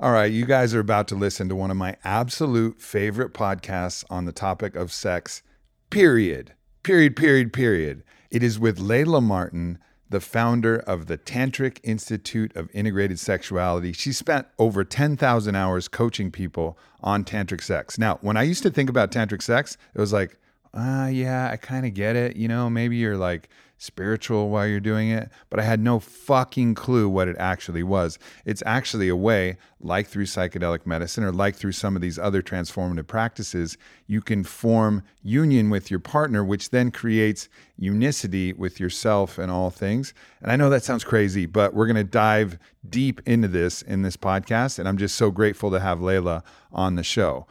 All right, you guys are about to listen to one of my absolute favorite podcasts on the topic of sex, period. Period, period, period. It is with Layla Martin, the founder of the Tantric Institute of Integrated Sexuality. She spent over 10,000 hours coaching people on tantric sex. Now, when I used to think about tantric sex, it was like, ah, yeah, I kind of get it. You know, maybe you're like spiritual while you're doing it, but I had no fucking clue what it actually was. It's actually a way, like through psychedelic medicine or like through some of these other transformative practices, you can form union with your partner, which then creates unicity with yourself and all things. And I know that sounds crazy, but we're going to dive deep into this in this podcast. And I'm just so grateful to have Layla on the show.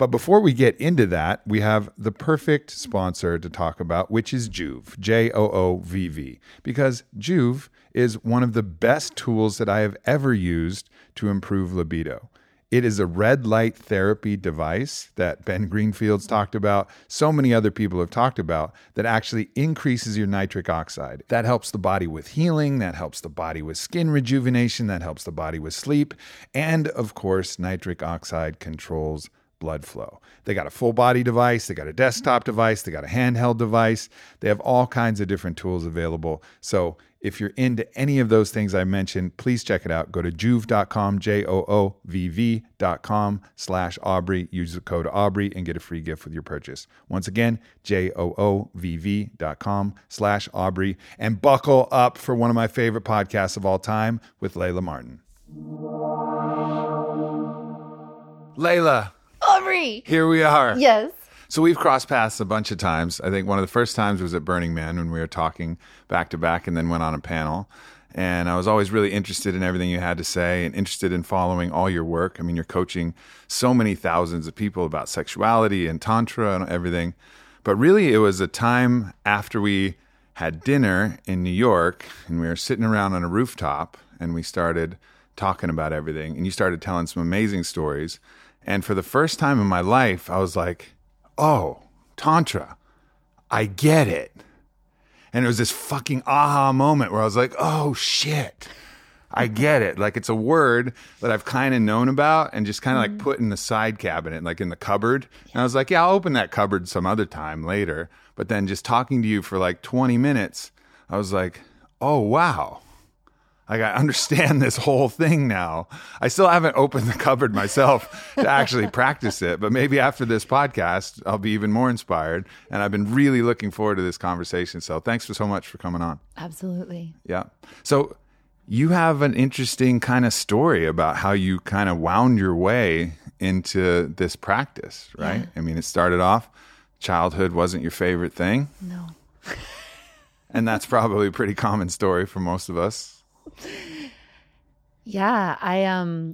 But before we get into that, we have the perfect sponsor to talk about, which is Joovv, J O O V V, because Joovv is one of the best tools that I have ever used to improve libido. It is a red light therapy device that Ben Greenfield's talked about, so many other people have talked about, that actually increases your nitric oxide. That helps the body with healing, that helps the body with skin rejuvenation, that helps the body with sleep, and of course, nitric oxide controls blood flow. They got a full body device, they got a desktop device, they got a handheld device. They have all kinds of different tools available. So if you're into any of those things I mentioned, please check it out. Go to joovv.com, J O O V V.com slash Aubrey. Use the code Aubrey and get a free gift with your purchase. Once again, J O O V V.com slash Aubrey. And buckle up for one of my favorite podcasts of all time with Layla Martin. Layla, Aubrey. here we are. Yes. So we've crossed paths a bunch of times. I think one of the first times was at Burning Man when we were talking back to back and then went on a panel. And I was always really interested in everything you had to say and interested in following all your work. I mean, you're coaching so many thousands of people about sexuality and Tantra and everything. But really, it was a time after we had dinner in New York and we were sitting around on a rooftop and we started talking about everything. And you started telling some amazing stories. And for the first time in my life, I was like, oh, Tantra, I get it. And it was this fucking aha moment where I was like, oh shit, I get it. Like it's a word that I've kind of known about and just kind of like mm-hmm. put in the side cabinet, like in the cupboard. And I was like, yeah, I'll open that cupboard some other time later. But then just talking to you for like 20 minutes, I was like, oh wow. Like I understand this whole thing now. I still haven't opened the cupboard myself to actually practice it, but maybe after this podcast, I'll be even more inspired. And I've been really looking forward to this conversation. So thanks for so much for coming on. Absolutely. Yeah. So you have an interesting kind of story about how you kind of wound your way into this practice, right? Yeah. I mean, it started off childhood wasn't your favorite thing, No. and that's probably a pretty common story for most of us. Yeah, I um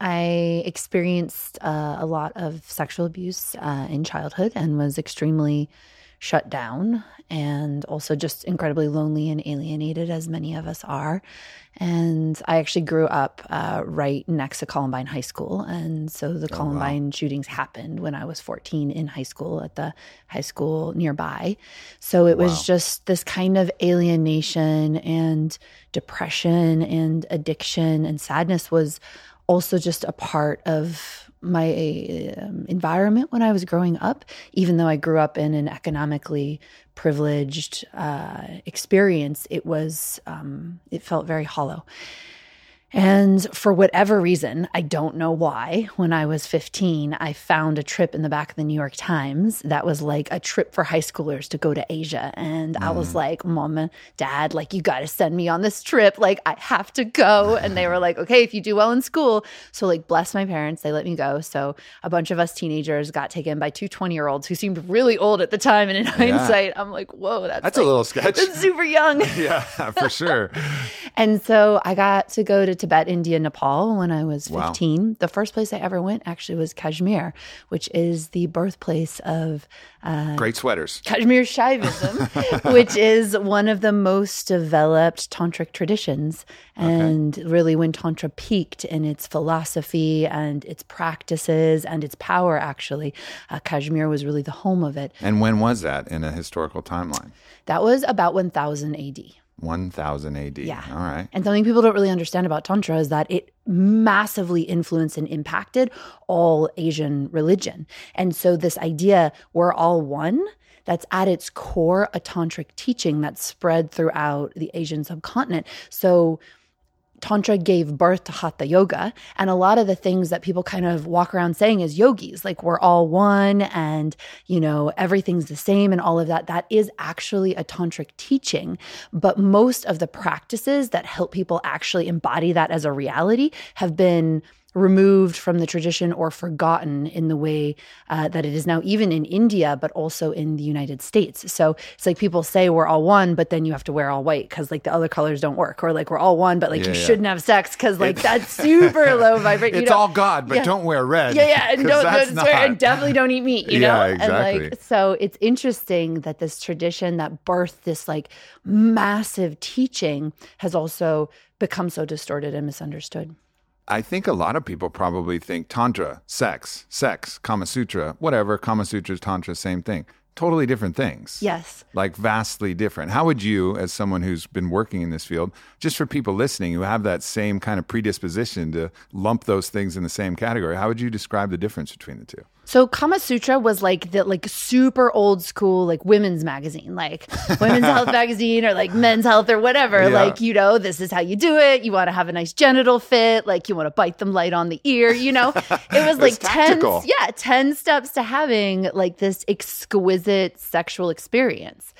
I experienced uh, a lot of sexual abuse uh, in childhood and was extremely shut down and also just incredibly lonely and alienated as many of us are. And i actually grew up uh, right next to columbine high school. And so the columbine shootings happened when i was 14 in high school at the high school nearby. So it Wow. was just this kind of alienation and depression and addiction and sadness was also just a part of my um, environment when I was growing up, even though I grew up in an economically privileged uh, experience, it was, um, it felt very hollow. And for whatever reason, I don't know why, when I was 15, I found a trip in the back of the New York Times that was like a trip for high schoolers to go to Asia. And I was mm. like, Mom and Dad, like, you got to send me on this trip. Like, I have to go. And they were like, okay, if you do well in school. So, like, bless my parents, they let me go. So, a bunch of us teenagers got taken by two 20 year olds who seemed really old at the time. And in hindsight, I'm like, whoa, that's, That's a little sketch. that's super young. yeah, for sure. And so I got to go to Tibet, India, Nepal when I was Wow. 15. The first place I ever went actually was Kashmir, which is the birthplace of uh, Great sweaters. Kashmir Shaivism, which is one of the most developed tantric traditions. And really, when Tantra peaked in its philosophy and its practices and its power, actually, uh, Kashmir was really the home of it. And when was that in a historical timeline? That was about 1000 AD. 1000 AD. Yeah. All right. And something people don't really understand about Tantra is that it massively influenced and impacted all Asian religion. And so, this idea, we're all one, that's at its core a tantric teaching that's spread throughout the Asian subcontinent. So, Tantra gave birth to Hatha Yoga. And a lot of the things that people kind of walk around saying is yogis, like we're all one and, you know, everything's the same and all of that, that is actually a tantric teaching. But most of the practices that help people actually embody that as a reality have been removed from the tradition or forgotten in the way uh, that it is now, even in India, but also in the United States. So it's like people say we're all one, but then you have to wear all white because like the other colors don't work, or like we're all one, but like Yeah, you yeah. shouldn't have sex because like that's super low vibrate. It's all God, but yeah. don't wear red. Yeah, yeah, and don't, don't swear, and definitely don't eat meat. You Yeah, know, exactly. and like so, it's interesting that this tradition that birthed this like massive teaching has also become so distorted and misunderstood. I think a lot of people probably think Tantra, sex, sex, Kama Sutra, whatever, Kama Sutra, Tantra, same thing. Totally different things. Yes. Like vastly different. How would you, as someone who's been working in this field, just for people listening who have that same kind of predisposition to lump those things in the same category, how would you describe the difference between the two? So Kama Sutra was like the like super old school like women's magazine, like women's health magazine or like men's health or whatever. Yeah. Like, you know, this is how you do it. You want to have a nice genital fit, like you want to bite them light on the ear, you know. It was like 10 yeah, 10 steps to having like this exquisite sexual experience.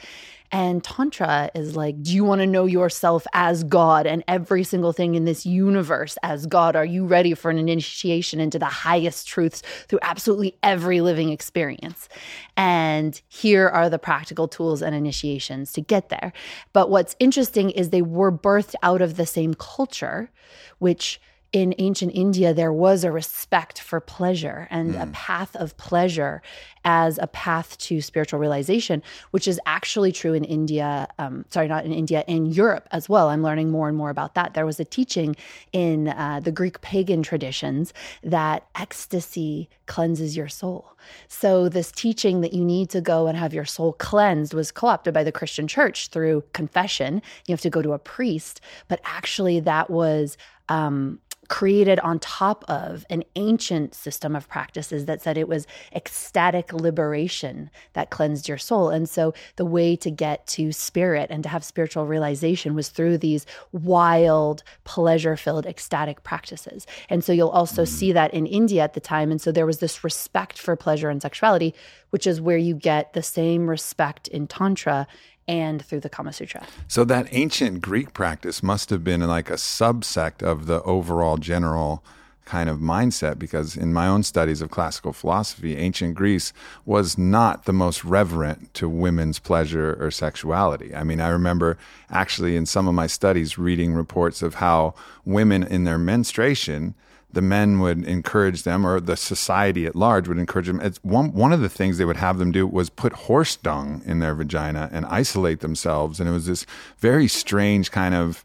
And Tantra is like, do you want to know yourself as God and every single thing in this universe as God? Are you ready for an initiation into the highest truths through absolutely every living experience? And here are the practical tools and initiations to get there. But what's interesting is they were birthed out of the same culture, which in ancient India, there was a respect for pleasure and a path of pleasure as a path to spiritual realization, which is actually true in India. Um, sorry, not in India, in Europe as well. I'm learning more and more about that. There was a teaching in uh, the Greek pagan traditions that ecstasy cleanses your soul. So, this teaching that you need to go and have your soul cleansed was co opted by the Christian church through confession. You have to go to a priest, but actually, that was. Um, created on top of an ancient system of practices that said it was ecstatic liberation that cleansed your soul. And so the way to get to spirit and to have spiritual realization was through these wild, pleasure filled, ecstatic practices. And so you'll also hmm. see that in India at the time. And so there was this respect for pleasure and sexuality, which is where you get the same respect in Tantra and through the Kama Sutra. So that ancient Greek practice must have been like a subsect of the overall general kind of mindset because in my own studies of classical philosophy, ancient Greece was not the most reverent to women's pleasure or sexuality. I mean, I remember actually in some of my studies reading reports of how women in their menstruation the men would encourage them, or the society at large would encourage them. It's one one of the things they would have them do was put horse dung in their vagina and isolate themselves, and it was this very strange kind of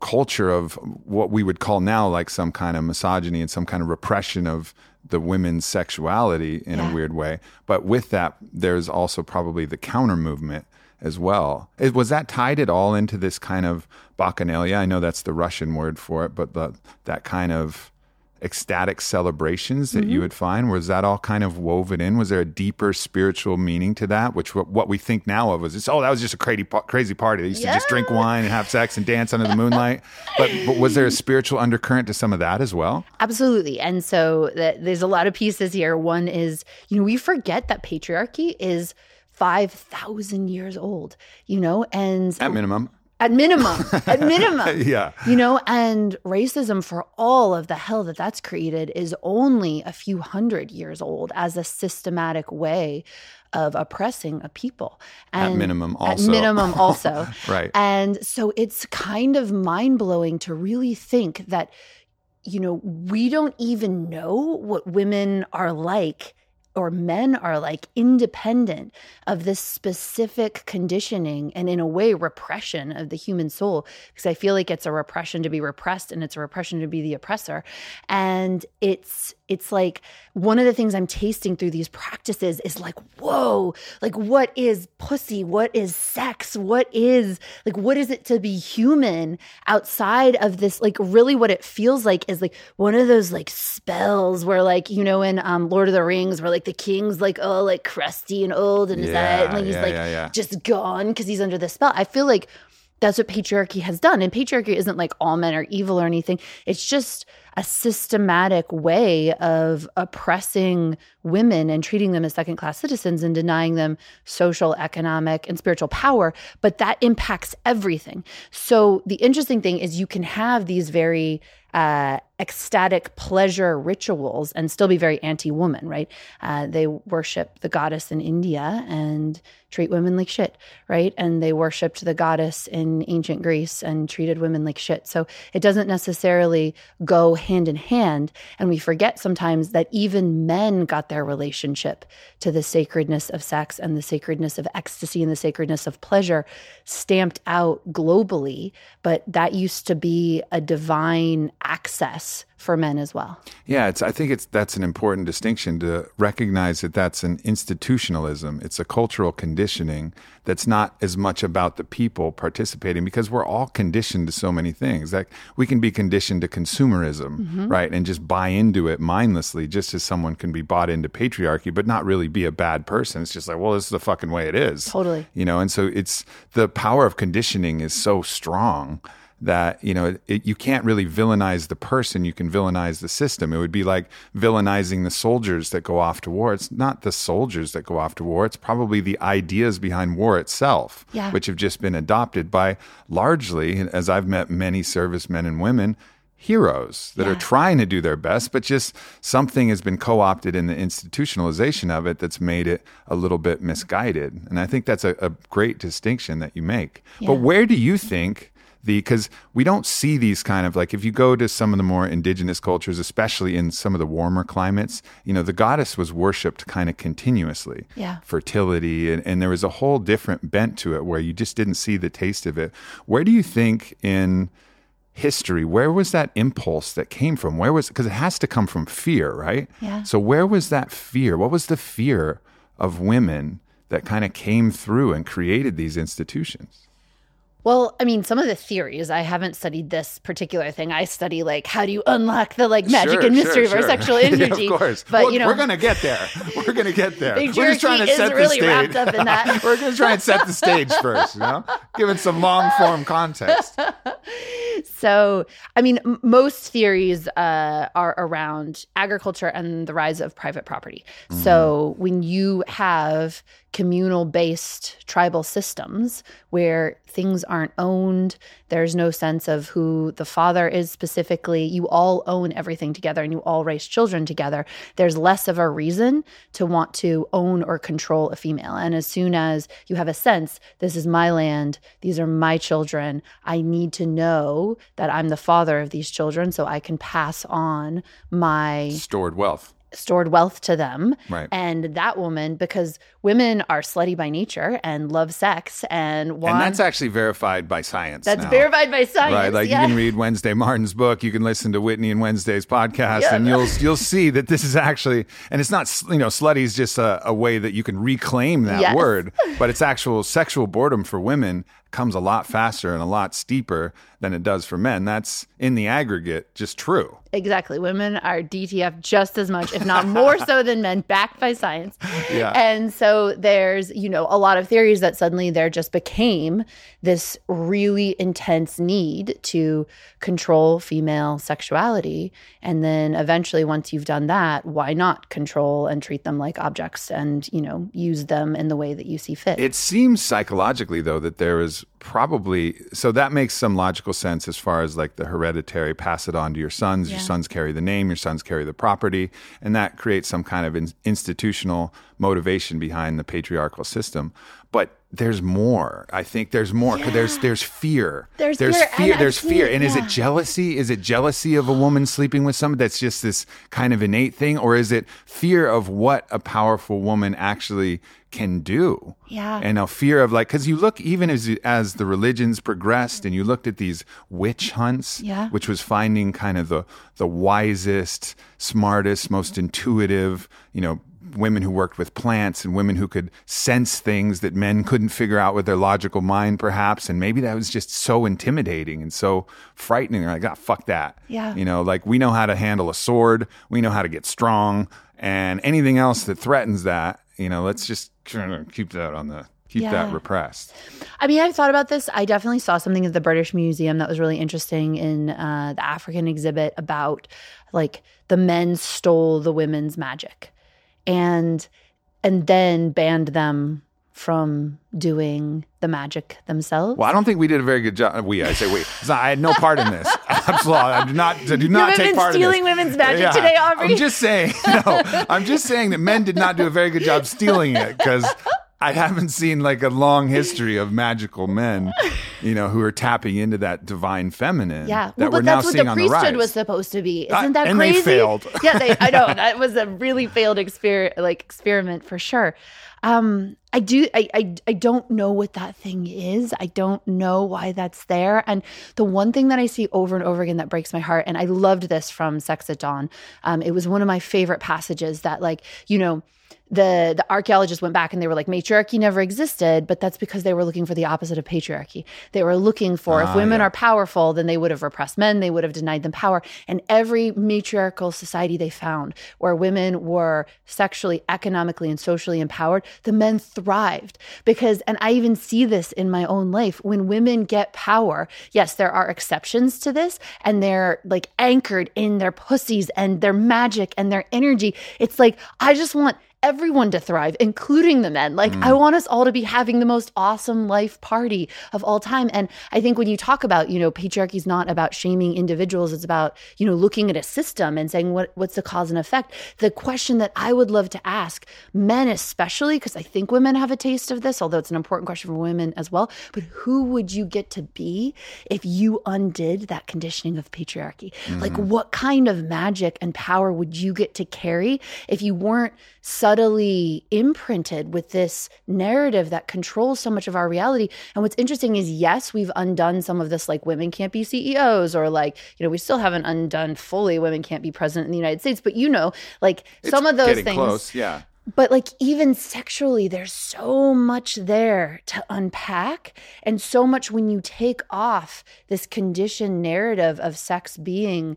culture of what we would call now like some kind of misogyny and some kind of repression of the women's sexuality in Yeah. a weird way. But with that, there's also probably the counter movement as well. Is- Was that tied at all into this kind of bacchanalia? I know that's the Russian word for it, but the that kind of ecstatic celebrations that Mm-hmm. you would find was that all kind of woven in was there a deeper spiritual meaning to that which what what we think now of as it's oh that was just a crazy crazy party they used to just drink wine and have sex and dance under the moonlight but but was there a spiritual undercurrent to some of that as well Absolutely. And so th- there's a lot of pieces here. One is, you know, we forget that patriarchy is 5,000 years old, you know, and at minimum at minimum, at minimum. yeah You know, and racism for all of the hell that that's created is only a few hundred years old as a systematic way of oppressing a people. At minimum also At minimum also. right And so it's kind of mind blowing to really think that, you know, we don't even know what women are like or men are like independent of this specific conditioning and in a way repression of the human soul. Because i feel like it's a repression to be repressed and it's a repression to be the oppressor. And it's it's like one of the things i'm tasting through these practices is like whoa like what is pussy? What is sex? What is like what is it to be human outside of this like really what it feels like is like one of those like spells where like you know in um lord of the rings where like the king's like oh like crusty and old and Yeah, head and like he's yeah, like yeah. just gone because he's under the spell i feel like that's what patriarchy has done and patriarchy isn't like all men are evil or anything it's just a systematic way of oppressing women and treating them as second class citizens and denying them social, economic, and spiritual power. But that impacts everything. So the interesting thing is you can have these very uh, ecstatic pleasure rituals and still be very anti woman, right? Uh, they worship the goddess in India and treat women like shit, right? And they worshiped the goddess in ancient Greece and treated women like shit. So it doesn't necessarily go hand in hand. And we forget sometimes that even men got their relationship to the sacredness of sex and the sacredness of ecstasy and the sacredness of pleasure stamped out globally. But that used to be a divine access for men as well. Yeah, it's. I think it's that's an important distinction to recognize that that's an institutionalism. It's a cultural conditioning that's not as much about the people participating because we're all conditioned to so many things. That we can be conditioned to consumerism, mm-hmm. right, and just buy into it mindlessly, just as someone can be bought into patriarchy, but not really be a bad person. It's just like, well, this is the fucking way it is. Totally. You know, and so it's the power of conditioning is so strong that you know it, you can't really villainize the person you can villainize the system. It would be like villainizing the soldiers that go off to war. It's not the soldiers that go off to war it's probably the ideas behind war itself Yeah. which have just been adopted by largely as i've met many servicemen and women heroes that are trying to do their best but just something has been co-opted in the institutionalization of it that's made it a little bit misguided. And i think that's a, a great distinction that you make. But where do you think the because we don't see these kind of like if you go to some of the more indigenous cultures especially in some of the warmer climates you know the goddess was worshipped kind of continuously. Yeah. fertility and, and there was a whole different bent to it where you just didn't see the taste of it. Where do you think in history where was that impulse that came from? Where was because it has to come from fear right? Yeah. so where was that fear? What was the fear of women that kind of came through and created these institutions Well, I mean, some of the theories, I haven't studied this particular thing. I study like how do you unlock the like magic Sure, and mystery sure, of our sexual Yeah, energy. of course. But Well, you know, we're gonna get there. We're gonna get there. We're just trying to set is the really stage. wrapped up in that. we're gonna try and set the stage first, you know, Give it some long form context. So, I mean, m- most theories uh, are around agriculture and the rise of private property. So, when you have communal based tribal systems where things aren't owned, there's no sense of who the father is specifically, you all own everything together and you all raise children together, there's less of a reason to want to own or control a female. And as soon as you have a sense, this is my land, these are my children, I need to know that I'm the father of these children so I can pass on my Stored wealth. stored wealth to them. Right. And that woman, because women are slutty by nature and love sex and want And that's actually verified by science. that's now. verified by science. Right, like yeah. you can read Wednesday Martin's book, you can listen to Whitney and Wednesday's podcast, Yeah. and you'll you'll see that this is actually, and it's not you know slutty is just a, a way that you can reclaim that Yes. word, but it's actual sexual boredom for women comes a lot faster and a lot steeper than it does for men. That's in the aggregate just true. Exactly. Women are DTF just as much, if not more so than men, backed by science. Yeah. And so there's, you know, a lot of theories that suddenly there just became this really intense need to control female sexuality. And then eventually, once you've done that, why not control and treat them like objects and, you know, use them in the way that you see fit? It seems psychologically though that there is probably so that makes some logical sense as far as like the hereditary pass it on to your sons. Your sons carry the name, your sons carry the property, and that creates some kind of in- institutional motivation behind the patriarchal system. But there's more. I think there's more. 'cause There's there's fear. There's there's fear, fear. There's fear. And is it jealousy? Is it jealousy of a woman sleeping with someone that's just this kind of innate thing, or is it fear of what a powerful woman actually can do? Yeah. And a fear of like, because you look even as as the religions progressed, and you looked at these witch hunts, Yeah. which was finding kind of the the wisest, smartest, most intuitive, you know, women who worked with plants and women who could sense things that men couldn't figure out with their logical mind, perhaps. And maybe that was just so intimidating and so frightening. They're like, ah, fuck that. Yeah. You know, like we know how to handle a sword, we know how to get strong, and anything else that threatens that, you know, let's just keep that on the keep that repressed. I mean, I've thought about this. I definitely saw something at the British Museum that was really interesting in uh, the African exhibit about like the men stole the women's magic, and and then banned them from doing the magic themselves. Well, I don't think we did a very good job. We, I say we. Not- I had no part in this. Absolutely, I do not. I do not take part in stealing this. women's magic today, Aubrey? I'm just saying. No, I'm just saying that men did not do a very good job stealing it because I haven't seen like a long history of magical men, you know, who are tapping into that divine feminine. Yeah, that well, we're but now that's what seeing the on the priesthood was supposed to be. Uh, Isn't that and they crazy? failed. yeah, they, I know that was a really failed experiment, like experiment for sure. Um, I do. I, I I don't know what that thing is. I don't know why that's there. And the one thing that I see over and over again that breaks my heart, and I loved this from Sex at Dawn. Um, it was one of my favorite passages that, like, you know the the archaeologists went back and they were like matriarchy never existed but that's because they were looking for the opposite of patriarchy. They were looking for if Ah, women yeah. are powerful then they would have repressed men they would have denied them power. And every matriarchal society they found where women were sexually economically and socially empowered the men thrived. Because and i even see this in my own life when women get power yes there are exceptions to this and they're like anchored in their pussies and their magic and their energy. It's like i just want everyone to thrive, including the men. Like, I mm. want us all to be having the most awesome life party of all time. And I think when you talk about, you know, patriarchy is not about shaming individuals, it's about, you know, looking at a system and saying what what's the cause and effect. The question that I would love to ask men, especially, because I think women have a taste of this, although it's an important question for women as well. But who would you get to be if you undid that conditioning of patriarchy? Like, mm. what kind of magic and power would you get to carry if you weren't subtly imprinted with this narrative that controls so much of our reality. And what's interesting is, yes, we've undone some of this, like women can't be CEOs, or like, you know, we still haven't undone fully women can't be president in the United States. But, you know, like some of those things. close, yeah. But like even sexually, there's so much there to unpack. And so much when you take off this conditioned narrative of sex being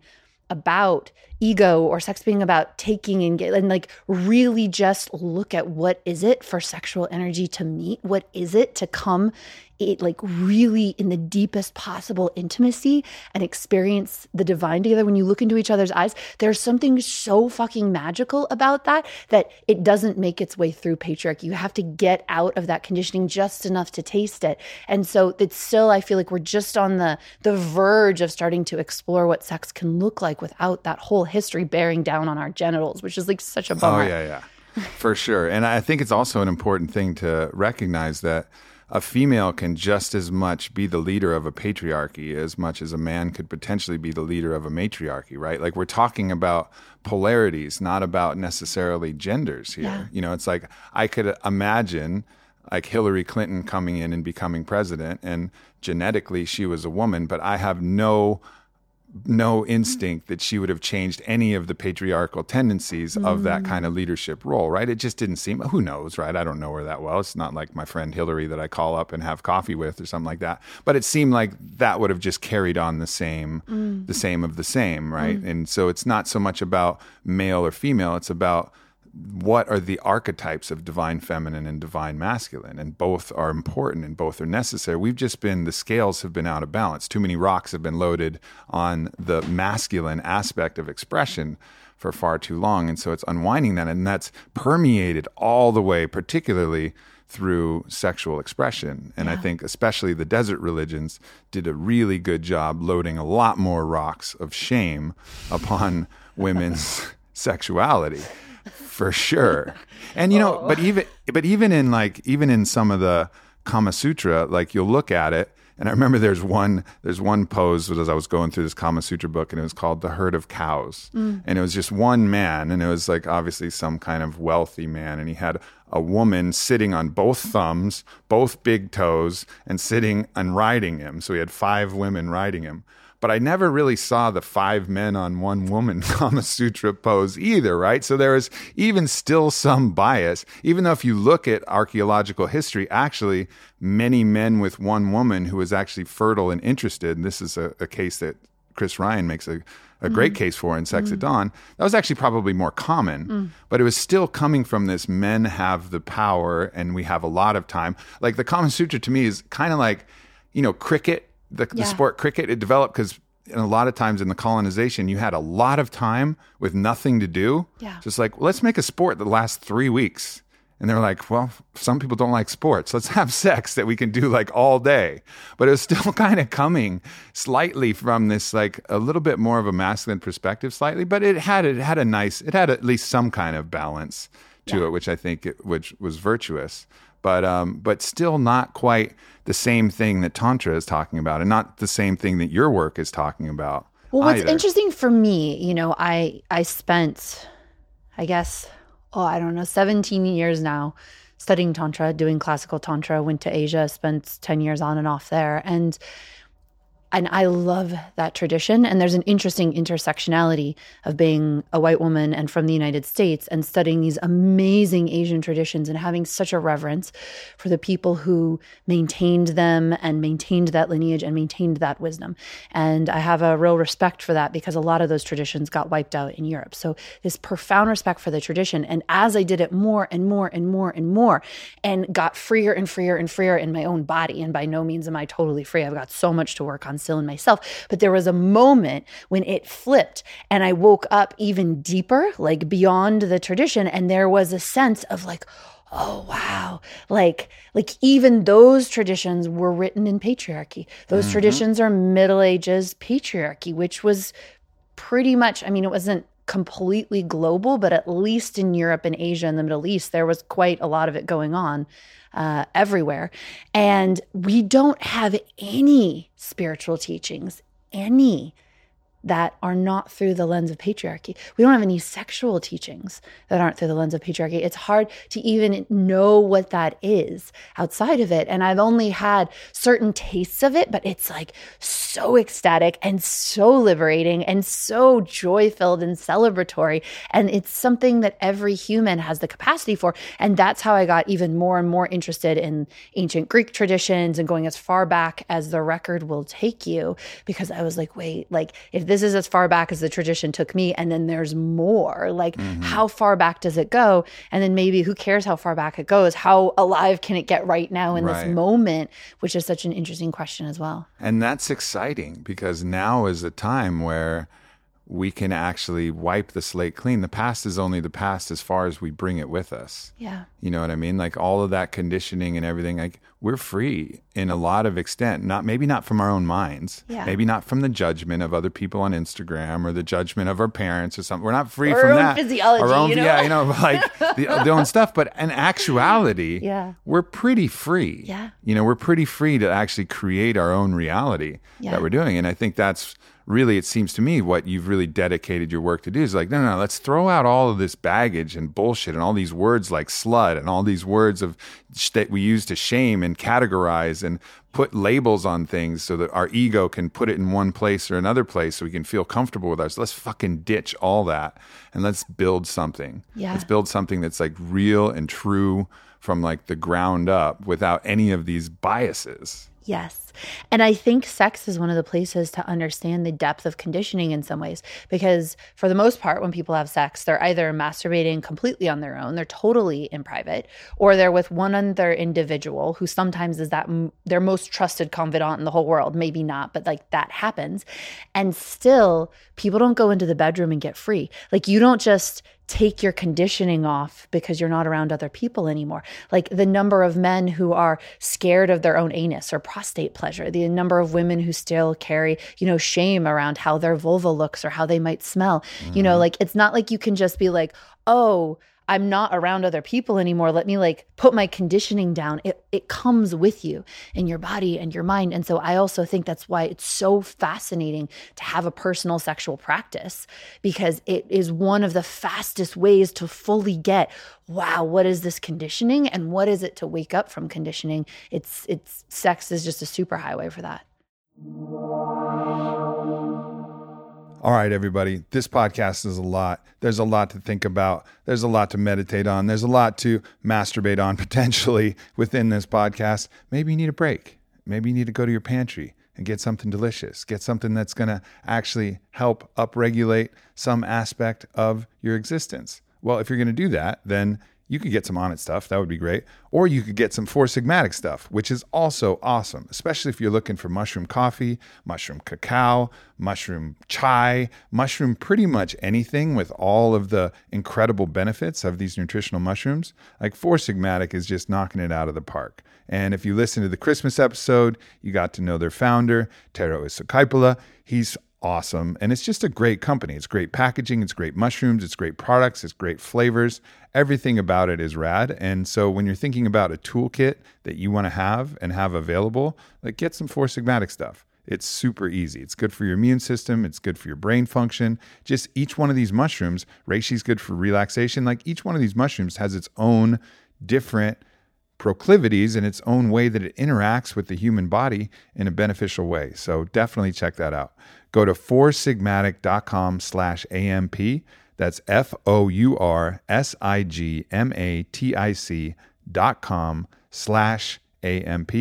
about ego or sex being about taking and get and like really just look at what is it for sexual energy to meet? What is it to come it like really in the deepest possible intimacy and experience the divine together? When you look into each other's eyes there's something so fucking magical about that that it doesn't make its way through patriarchy. You have to get out of that conditioning just enough to taste it. And so it's still i feel like we're just on the the verge of starting to explore what sex can look like without that whole history bearing down on our genitals which is like such a bummer. Oh yeah, yeah, for sure. And I think it's also an important thing to recognize that a female can just as much be the leader of a patriarchy as much as a man could potentially be the leader of a matriarchy, right? Like we're talking about polarities, not about necessarily genders here. Yeah. You know, it's like I could imagine like Hillary Clinton coming in and becoming president and genetically she was a woman, but I have no no instinct that she would have changed any of the patriarchal tendencies of that mm. kind of leadership role, right? It just didn't seem, who knows, right? I don't know her that well. It's not like my friend Hillary that I call up and have coffee with or something like that. But it seemed like that would have just carried on the same, mm. the same of the same, right? Mm. And so it's not so much about male or female, it's about what are the archetypes of divine feminine and divine masculine? And both are important and both are necessary. We've just been the scales have been out of balance. Too many rocks have been loaded on the masculine aspect of expression for far too long. And so it's unwinding that and that's permeated all the way particularly through sexual expression. And i think especially the desert religions did a really good job loading a lot more rocks of shame upon women's sexuality for sure. And you know, but even but even in like even in some of the Kama Sutra, like you'll look at it and I remember there's one there's one pose as I was going through this Kama Sutra book, and it was called the herd of cows, mm. and it was just one man, and it was like obviously some kind of wealthy man, and he had a woman sitting on both thumbs, both big toes, and sitting and riding him. So he had five women riding him but I never really saw the five men on one woman Kama Sutra pose either, right? So there is even still some bias, even though if you look at archaeological history, actually many men with one woman who was actually fertile and interested, and this is a, a case that Chris Ryan makes a, a mm. great case for in Sex mm. at Dawn, that was actually probably more common, mm. but it was still coming from this men have the power and we have a lot of time. Like the Kama Sutra to me is kind of like, you know, cricket the, yeah. the sport cricket it developed because a lot of times in the colonization you had a lot of time with nothing to do. Yeah. Just like well, let's make a sport that lasts three weeks. And they're like well some people don't like sports. Let's have sex that we can do like all day. But it was still kind of coming slightly from this like a little bit more of a masculine perspective slightly but it had it had a nice it had at least some kind of balance to yeah. it which i think it, which was virtuous. But um, but still not quite the same thing that tantra is talking about, and not the same thing that your work is talking about. Well, what's either. interesting for me, you know, I I spent, I guess, oh, I don't know, seventeen years now studying tantra, doing classical tantra. Went to Asia, spent ten years on and off there, and and I love that tradition. And there's an interesting intersectionality of being a white woman and from the United States and studying these amazing Asian traditions and having such a reverence for the people who maintained them and maintained that lineage and maintained that wisdom. And I have a real respect for that because a lot of those traditions got wiped out in Europe. So this profound respect for the tradition. And as I did it more and more and more and more and got freer and freer and freer in my own body, and by no means am I totally free, I've got so much to work on still in myself. But there was a moment when it flipped and I woke up even deeper, like beyond the tradition. And there was a sense of like, oh wow like like even those traditions were written in patriarchy those mm-hmm. traditions are middle ages patriarchy which was pretty much i mean it wasn't completely global but at least in europe and asia and the middle east there was quite a lot of it going on uh, everywhere. And we don't have any spiritual teachings, any that are not through the lens of patriarchy. We don't have any sexual teachings that aren't through the lens of patriarchy. It's hard to even know what that is outside of it. And I've only had certain tastes of it, but it's like so ecstatic and so liberating and so joy filled and celebratory. And it's something that every human has the capacity for. And that's how I got even more and more interested in ancient Greek traditions and going as far back as the record will take you because I was like, wait, like if this is as far back as the tradition took me and then there's more. Like mm-hmm. how far back does it go? And then maybe who cares how far back it goes? How alive can it get right now in right. this moment? Which is such an interesting question as well. And that's exciting because now is a time where we can actually wipe the slate clean. The past is only the past as far as we bring it with us. Yeah. You know what I mean? Like all of that conditioning and everything, like we're free in a lot of extent. Not maybe not from our own minds. Yeah. Maybe not from the judgment of other people on Instagram or the judgment of our parents or something. We're not free or from our that. Physiology, our own you know? yeah, you know, like the, the own stuff. But in actuality, yeah. we're pretty free. Yeah. You know, we're pretty free to actually create our own reality yeah. that we're doing. And I think that's really it seems to me what you've really dedicated your work to do is like no no, no let's throw out all of this baggage and bullshit and all these words like slut and all these words of that we use to shame and categorize and put labels on things so that our ego can put it in one place or another place so we can feel comfortable with us let's fucking ditch all that and let's build something yeah. let's build something that's like real and true from like the ground up without any of these biases Yes. And I think sex is one of the places to understand the depth of conditioning in some ways. Because for the most part, when people have sex, they're either masturbating completely on their own, they're totally in private, or they're with one other individual who sometimes is that m- their most trusted confidant in the whole world. Maybe not, but like that happens. And still, people don't go into the bedroom and get free. Like you don't just take your conditioning off because you're not around other people anymore. Like the number of men who are scared of their own anus or prostate pleasure, the number of women who still carry, you know, shame around how their vulva looks or how they might smell. Mm-hmm. You know, mm-hmm. like it's not like you can just be like, oh, I'm not around other people anymore. Let me like put my conditioning down. It it comes with you in your body and your mind. And so I also think that's why it's so fascinating to have a personal sexual practice because it is one of the fastest ways to fully get wow, what is this conditioning and what is it to wake up from conditioning? It's it's sex is just a super highway for that. All right, everybody. This podcast is a lot. There's a lot to think about. There's a lot to meditate on. There's a lot to masturbate on potentially within this podcast. Maybe you need a break. Maybe you need to go to your pantry and get something delicious. Get something that's going to actually help upregulate some aspect of your existence. Well, if you're going to do that, then you could get some Onnit stuff. That would be great. Or you could get some Four Sigmatic stuff, which is also awesome, especially if you're looking for mushroom coffee, mushroom cacao, mushroom chai, mushroom pretty much anything with all of the incredible benefits of these nutritional mushrooms. Like Four Sigmatic is just knocking it out of the park. And if you listen to the Christmas episode, you got to know their founder, Tero Isokauppila. He's awesome. And it's just a great company. It's great packaging, it's great mushrooms, it's great products, it's great flavors. Everything about it is rad. And so when you're thinking about a toolkit that you want to have and have available, like get some Four Sigmatic stuff. It's super easy. It's good for your immune system. It's good for your brain function. Just each one of these mushrooms, reishi's good for relaxation. Like each one of these mushrooms has its own different proclivities in its own way that it interacts with the human body in a beneficial way. So definitely check that out. Go to foursigmatic.com slash AMP. That's F O U R S I G M A T I C dot com slash AMP,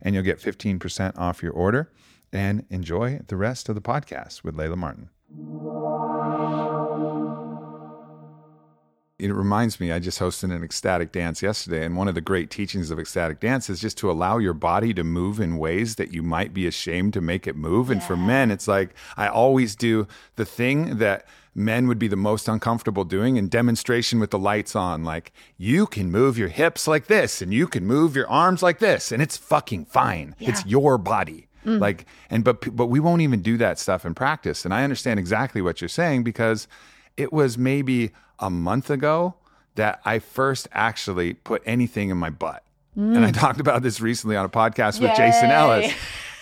and you'll get 15% off your order. And enjoy the rest of the podcast with Layla Martin. It reminds me, I just hosted an ecstatic dance yesterday, and one of the great teachings of ecstatic dance is just to allow your body to move in ways that you might be ashamed to make it move. And for men, it's like I always do the thing that men would be the most uncomfortable doing in demonstration with the lights on. Like, you can move your hips like this, and you can move your arms like this, and it's fucking fine. It's your body. Mm. Like, and but but we won't even do that stuff in practice. And I understand exactly what you're saying because it was maybe a month ago that I first actually put anything in my butt. And I mm. talked about this recently on a podcast with Jason Ellis.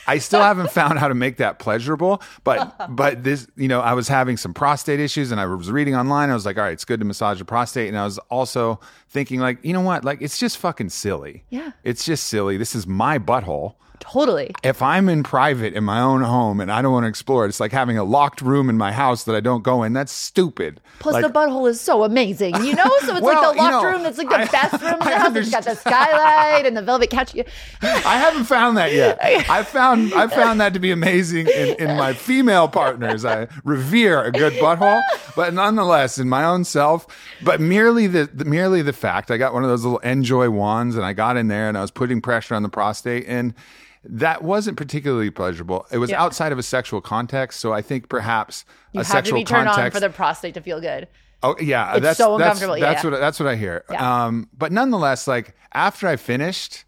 I still haven't found how to make that pleasurable, but but this, you know, I was having some prostate issues and I was reading online. I was like, all right, it's good to massage the prostate. And I was also thinking like, you know what? Like it's just fucking silly. Yeah. It's just silly. This is my butthole Totally. if I'm in private in my own home and I don't want to explore it, it's like having a locked room in my house that I don't go in. That's stupid. Plus, Like, the butthole is so amazing, you know. So it's Well, like the you locked know, room. That's like the I- best room in the house. It's got the skylight and the velvet couch. I haven't found that yet. I found I found that to be amazing in, in my female partners. I revere a good butthole, but nonetheless, in my own self, but merely the, the merely the fact I got one of those little enjoy wands and I got in there and I was putting pressure on the prostate and that wasn't particularly pleasurable. It was Yeah. outside of a sexual context, so I think perhaps You a sexual be turned on context for the prostate to feel good. Oh yeah, It's that's so that's, uncomfortable, yeah, That's yeah. what that's what I hear. Um, but nonetheless, like after I finished,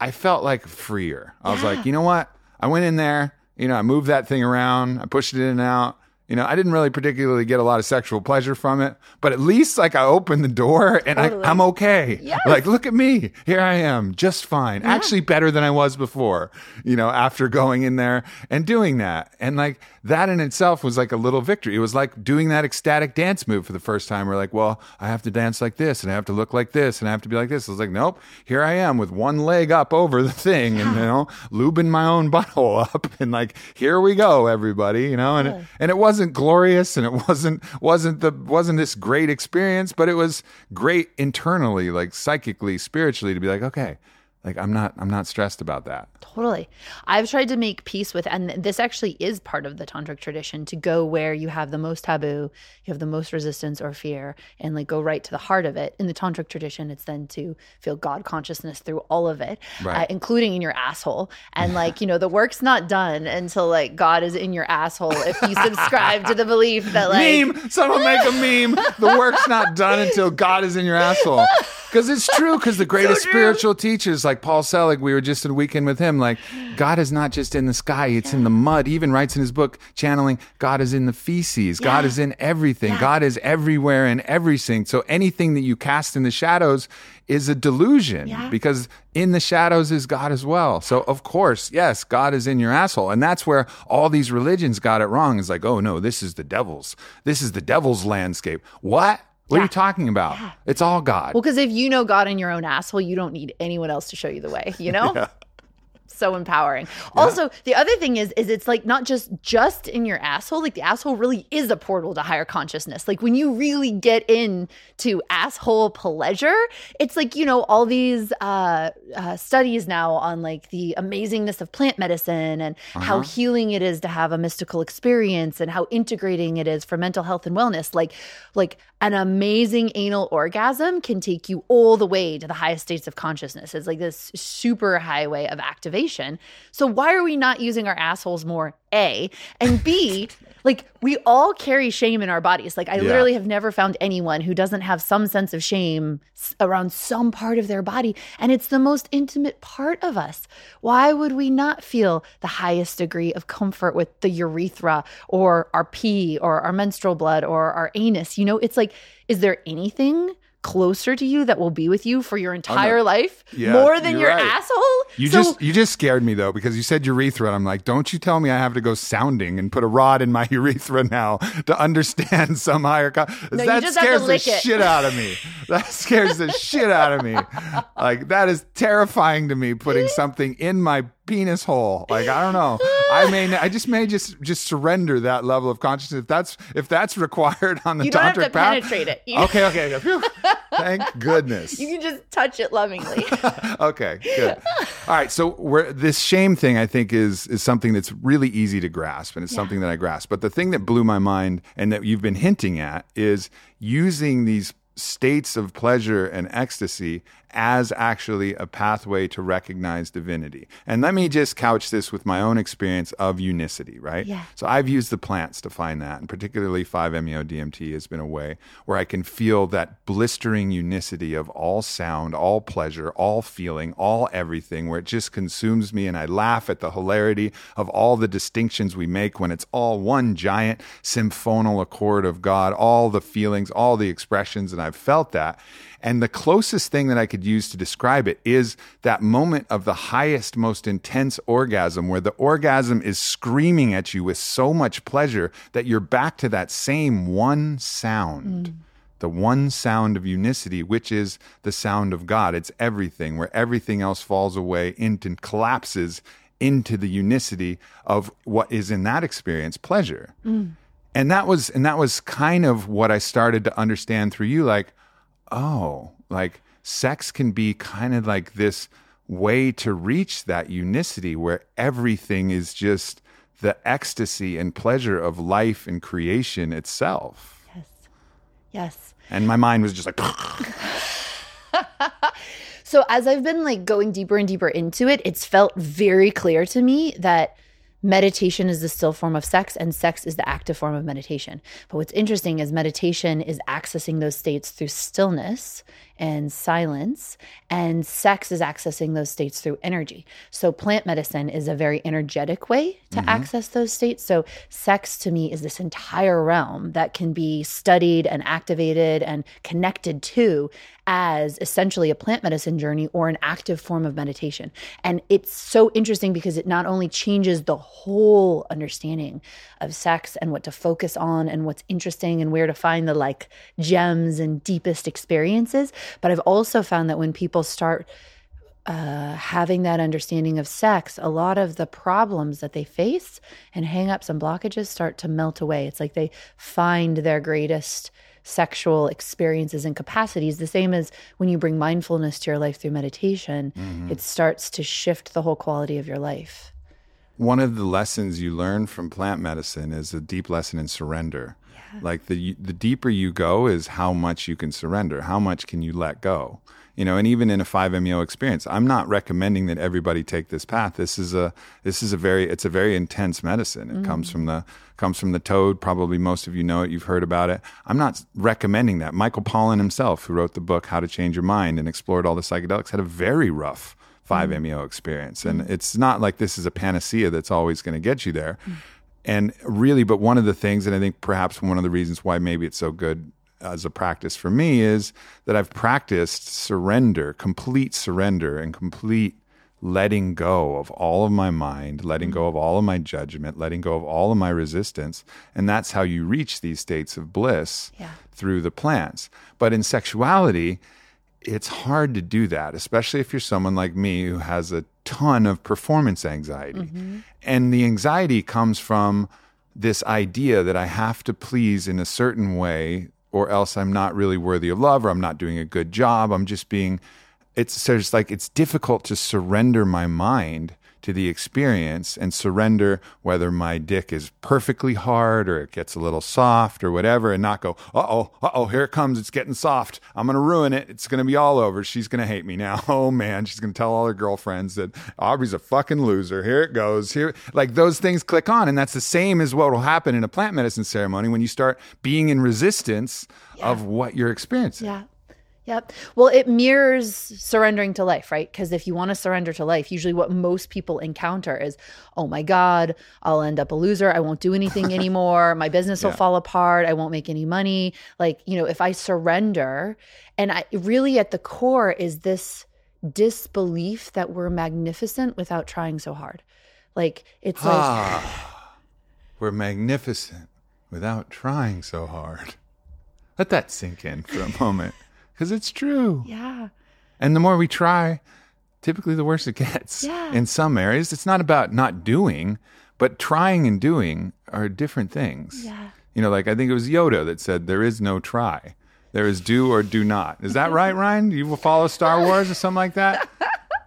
I felt like freer. I was like, you know what? I went in there. You know, I moved that thing around. I pushed it in and out. You know, I didn't really particularly get a lot of sexual pleasure from it, but at least like I opened the door and Totally. I, I'm okay. Yes. Like, look at me. Here I am, just fine. Actually, better than I was before, you know, after going in there and doing that. And like that in itself was like a little victory. It was like doing that ecstatic dance move for the first time. We're like, well, I have to dance like this and I have to look like this and I have to be like this. I was like, nope, here I am with one leg up over the thing and, you know, lubing my own butthole up and like, here we go, everybody, you know, and, it, and it wasn't glorious and it wasn't, wasn't the, wasn't this great experience, but it was great internally, like psychically, spiritually to be like, okay, like I'm not, I'm not stressed about that. Totally. I've tried to make peace with, and this actually is part of the tantric tradition to go where you have the most taboo, you have the most resistance or fear, and like go right to the heart of it. In the tantric tradition, it's then to feel God consciousness through all of it, Right. uh, including in your asshole. And like, you know, the work's not done until like God is in your asshole if you subscribe to the belief that like, meme. Someone make a meme. The work's not done until God is in your asshole. Because it's true. Because the greatest true. spiritual teachers, like Paul Selig, we were just in a weekend with him. Like, God is not just in the sky; it's in the mud. He even writes in his book, channeling, God is in the feces. God is in everything. God is everywhere and everything. So anything that you cast in the shadows is a delusion Yeah. because in the shadows is God as well. So of course, yes, God is in your asshole. And that's where all these religions got it wrong. It's like, oh no, this is the devil's. This is the devil's landscape. What? What are you talking about? It's all God. Well, because if you know God in your own asshole, you don't need anyone else to show you the way, you know? So empowering. Also, the other thing is, is it's like not just just in your asshole. Like the asshole really is a portal to higher consciousness. Like when you really get into asshole pleasure, it's like you know all these uh, uh, studies now on like the amazingness of plant medicine and how healing it is to have a mystical experience and how integrating it is for mental health and wellness. Like, like an amazing anal orgasm can take you all the way to the highest states of consciousness. It's like this super highway of activation. So why are we not using our assholes more? A and B, like we all carry shame in our bodies. Like I Yeah. literally have never found anyone who doesn't have some sense of shame s- around some part of their body, and it's the most intimate part of us. Why would we not feel the highest degree of comfort with the urethra or our pee or our menstrual blood or our anus? You know, it's like, is there anything? Closer to you that will be with you for your oh, entire life, Oh, Yeah, more than your right. asshole. You So- just you just scared me though because you said urethra and I'm like, don't you tell me I have to go sounding and put a rod in my urethra now to understand some higher. Co- No, you that just have to scares the it. shit out of me. That scares the shit out of me. Like that is terrifying to me. Putting something in my penis hole. Like I don't know. I may I just may just just surrender that level of consciousness if that's if that's required on the You don't have to path. penetrate it. You- Okay, okay, okay. Thank goodness. you can just touch it lovingly. okay, good. All right, so we're, this shame thing, I think, is is something that's really easy to grasp, and it's something that I grasp. But the thing that blew my mind, and that you've been hinting at, is using these states of pleasure and ecstasy as actually a pathway to recognize divinity. And let me just couch this with my own experience of unicity, right? Yeah. So I've used the plants to find that, and particularly 5-MeO DMT has been a way where I can feel that blistering unicity of all sound, all pleasure, all feeling, all everything, where it just consumes me, and I laugh at the hilarity of all the distinctions we make when it's all one giant symphonal accord of God, all the feelings, all the expressions, and I've felt that. And the closest thing that I could use to describe it is that moment of the highest, most intense orgasm where the orgasm is screaming at you with so much pleasure that you're back to that same one sound. Mm. The one sound of unicity, which is the sound of God. It's everything, where everything else falls away into collapses into the unicity of what is in that experience pleasure. Mm. And that was and that was kind of what I started to understand through you like oh, like sex can be kind of like this way to reach that unicity where everything is just the ecstasy and pleasure of life and creation itself. yes. Yes. And my mind was just like, So as I've been like going deeper and deeper into it, it's felt very clear to me that meditation is the still form of sex and sex is the active form of meditation. But what's interesting is meditation is accessing those states through stillness and silence and sex is accessing those states through energy. So plant medicine is a very energetic way to mm-hmm. access those states. So sex to me is this entire realm that can be studied and activated and connected to as essentially a plant medicine journey or an active form of meditation. And it's so interesting because it not only changes the whole understanding of sex and what to focus on and what's interesting and where to find the like gems and deepest experiences, but I've also found that when people start uh, having that understanding of sex, a lot of the problems that they face and hangups and blockages start to melt away. It's like they find their greatest sexual experiences and capacities. The same as when you bring mindfulness to your life through meditation, it starts to shift the whole quality of your life. one of the lessons you learn from plant medicine is a deep lesson in surrender. Like the the deeper you go is how much you can surrender, how much can you let go. You know, and even in a 5-MeO experience, I'm not recommending that everybody take this path. This is a this is a very it's a very intense medicine. It comes mm. from the comes from the toad. Probably most of you know it. You've heard about it. I'm not recommending that. Michael Pollan himself, who wrote the book How to Change Your Mind and explored all the psychedelics, had a very rough mm. 5-MeO experience. And mm. it's not like this is a panacea that's always going to get you there. And really, but one of the things, and I think perhaps one of the reasons why maybe it's so good as a practice for me is that I've practiced surrender, complete surrender, and complete letting go of all of my mind, letting go mm-hmm. of all of my judgment, letting go of all of my resistance. And that's how you reach these states of bliss Yeah. through the plants. But in sexuality, it's hard to do that, especially if you're someone like me who has a ton of performance anxiety. Mm-hmm. And the anxiety comes from this idea that I have to please in a certain way, or else I'm not really worthy of love, or I'm not doing a good job. I'm just being, it's so it's like it's difficult to surrender my mind to the experience and surrender whether my dick is perfectly hard or it gets a little soft or whatever and not go, uh oh, uh oh, here it comes. It's getting soft. I'm going to ruin it. It's going to be all over. She's going to hate me now. Oh man, she's going to tell all her girlfriends that Aubrey's a fucking loser. Here it goes. Here, like those things click on. And that's the same as what will happen in a plant medicine ceremony when you start being in resistance of what you're experiencing. Yeah. Yep. Well, it mirrors surrendering to life, right? Because if you want to surrender to life, usually what most people encounter is, oh my God, I'll end up a loser. I won't do anything anymore. My business will Yeah. fall apart. I won't make any money. Like, you know, if I surrender, and I really at the core is this disbelief that we're magnificent without trying so hard. Like, it's like, Ah, we're magnificent without trying so hard. Let that sink in for a moment because it's true. yeah, And the more we try, typically the worse it gets. Yeah. In some areas, it's not about not doing, but trying and doing are different things. yeah. You know, like I think it was Yoda that said, there is no try. There is do or do not. Is that right, Ryan? You will follow Star Wars or something like that?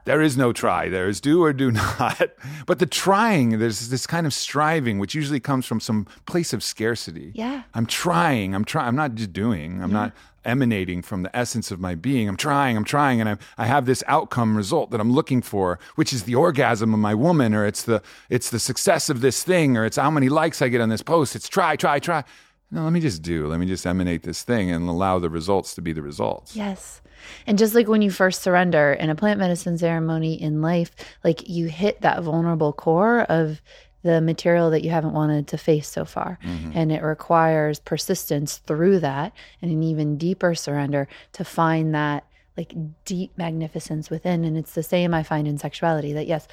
There is no try. There is do or do not. But the trying, there's this kind of striving, which usually comes from some place of scarcity. Yeah. I'm trying. I'm trying. I'm not just doing. I'm not emanating from the essence of my being. I'm trying. I'm trying, and I'm, I have this outcome result that I'm looking for, which is the orgasm of my woman, or it's the it's the success of this thing, or it's how many likes I get on this post. It's try, try, try. No, let me just do. Let me just emanate this thing and allow the results to be the results. Yes. And just like when you first surrender in a plant medicine ceremony in life, like you hit that vulnerable core of the material that you haven't wanted to face so far. Mm-hmm. And it requires persistence through that and an even deeper surrender to find that like deep magnificence within. And it's the same I find in sexuality that, yes,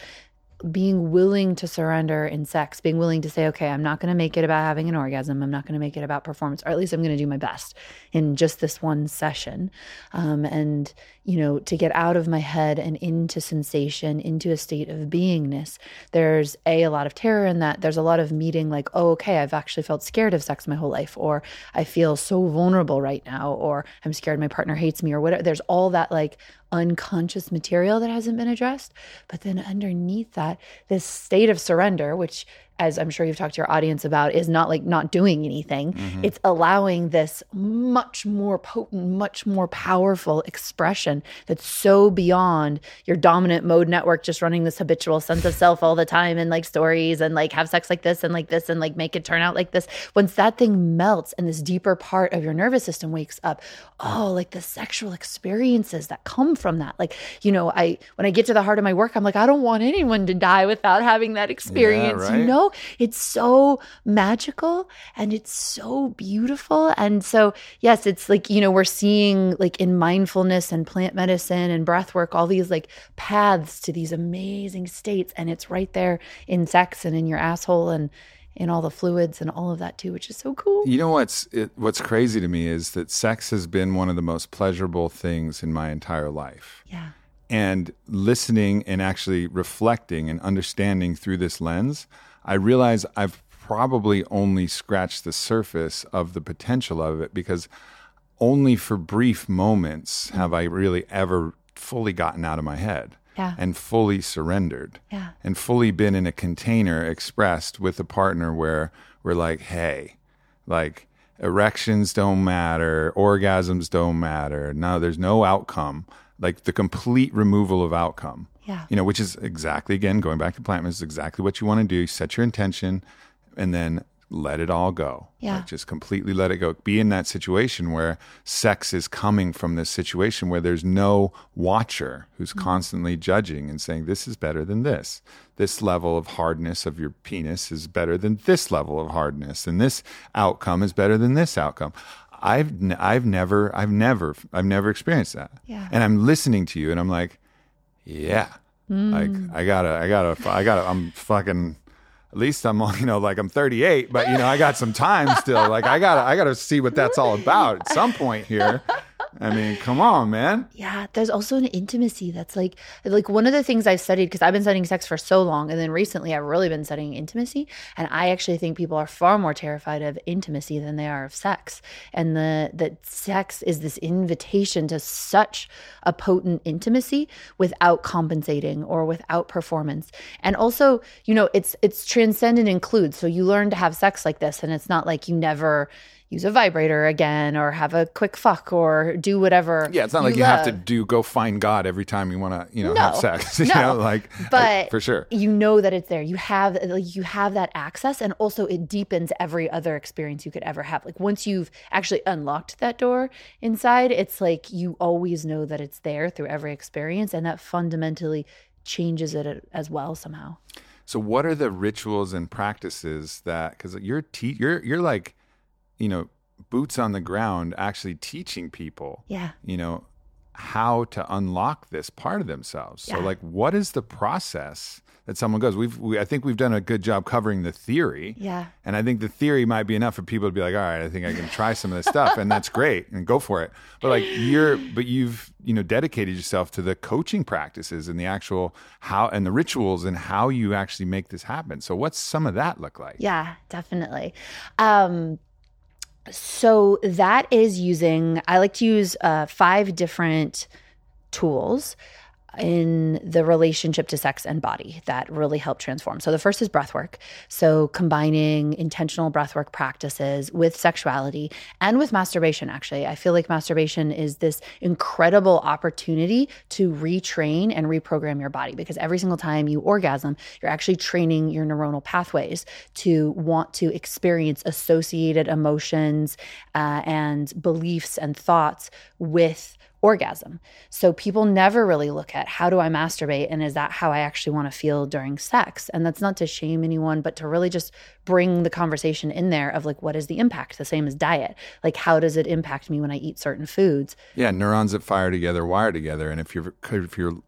being willing to surrender in sex, being willing to say, okay, I'm not going to make it about having an orgasm. I'm not going to make it about performance, or at least I'm going to do my best in just this one session. Um, and, you know, to get out of my head and into sensation, into a state of beingness, there's a, a lot of terror in that. There's a lot of meeting like, oh, okay, I've actually felt scared of sex my whole life, or I feel so vulnerable right now, or I'm scared my partner hates me, or whatever. There's all that like unconscious material that hasn't been addressed. But then underneath that, this state of surrender, which as I'm sure you've talked to your audience about, is not like not doing anything. Mm-hmm. It's allowing this much more potent, much more powerful expression that's so beyond your dominant mode network, just running this habitual sense of self all the time and like stories and like have sex like this and like this and like make it turn out like this. Once that thing melts and this deeper part of your nervous system wakes up, oh, like the sexual experiences that come from that. Like, you know, I when I get to the heart of my work, I'm like, I don't want anyone to die without having that experience. right. You know, it's so magical and it's so beautiful. And so, yes, it's like, you know, we're seeing like in mindfulness and plant medicine and breath work, all these like paths to these amazing states. And it's right there in sex and in your asshole and in all the fluids and all of that too, which is so cool. You know what's it, what's crazy to me is that sex has been one of the most pleasurable things in my entire life. Yeah. And listening and actually reflecting and understanding through this lens, I realize I've probably only scratched the surface of the potential of it because only for brief moments have I really ever fully gotten out of my head Yeah. and fully surrendered Yeah. and fully been in a container expressed with a partner where we're like, hey, like erections don't matter, orgasms don't matter. No, there's no outcome. Like the complete removal of outcome. Yeah. You know, which is exactly again going back to plant medicine, is exactly what you want to do. You Set your intention, and then let it all go. Yeah. Like, just completely let it go. Be in that situation where sex is coming from this situation where there's no watcher who's Mm-hmm. constantly judging and saying, this is better than this. This level of hardness of your penis is better than this level of hardness. And this outcome is better than this outcome. I've, n- I've never, I've never, I've never experienced that. Yeah. And I'm listening to you and I'm like, yeah, mm. like I gotta, I gotta, I gotta, I'm fucking, at least I'm, you know, like I'm 38, but you know, I got some time still. Like I gotta, I gotta see what that's all about at some point here. I mean, come on, man. Yeah, there's also an intimacy that's like like one of the things I've studied because I've been studying sex for so long and then recently I've really been studying intimacy and I actually think people are far more terrified of intimacy than they are of sex. And the that sex is this invitation to such a potent intimacy without compensating or without performance. And also, you know, it's it's transcendent includes. So you learn to have sex like this and it's not like you never use a vibrator again or have a quick fuck or do whatever. Yeah, it's not like you have to do go find God every time you want to, you know, No, have sex. you no. know, like, but like, for sure. you know that it's there you have like you have that access and also it deepens every other experience you could ever have like once you've actually unlocked that door inside it's like you always know that it's there through every experience and that fundamentally changes it as well somehow So, what are the rituals and practices that? Because you're te- you're you're like, you know, boots on the ground, actually teaching people, yeah you know, how to unlock this part of themselves. So, Yeah. like, what is the process that someone goes? We've we, I think we've done a good job covering the theory. yeah And I think the theory might be enough for people to be like, all right, I think I can try some of this stuff, and that's great, and go for it. But like you're, but you've you know dedicated yourself to the coaching practices and the actual how and the rituals and how you actually make this happen. So what's some of that look like? Yeah, definitely. Um, so that is using, I like to use uh, five different tools in the relationship to sex and body that really help transform. So the first is breath work. So combining intentional breath work practices with sexuality and with masturbation actually. I feel like masturbation is this incredible opportunity to retrain and reprogram your body because every single time you orgasm, you're actually training your neuronal pathways to want to experience associated emotions uh, and beliefs and thoughts with orgasm. So people never really look at how do I masturbate and is that how I actually want to feel during sex? And that's not to shame anyone, but to really just bring the conversation in there of like what is the impact? The same as diet. Like how does it impact me when I eat certain foods? Yeah, neurons that fire together wire together, and if you're if you're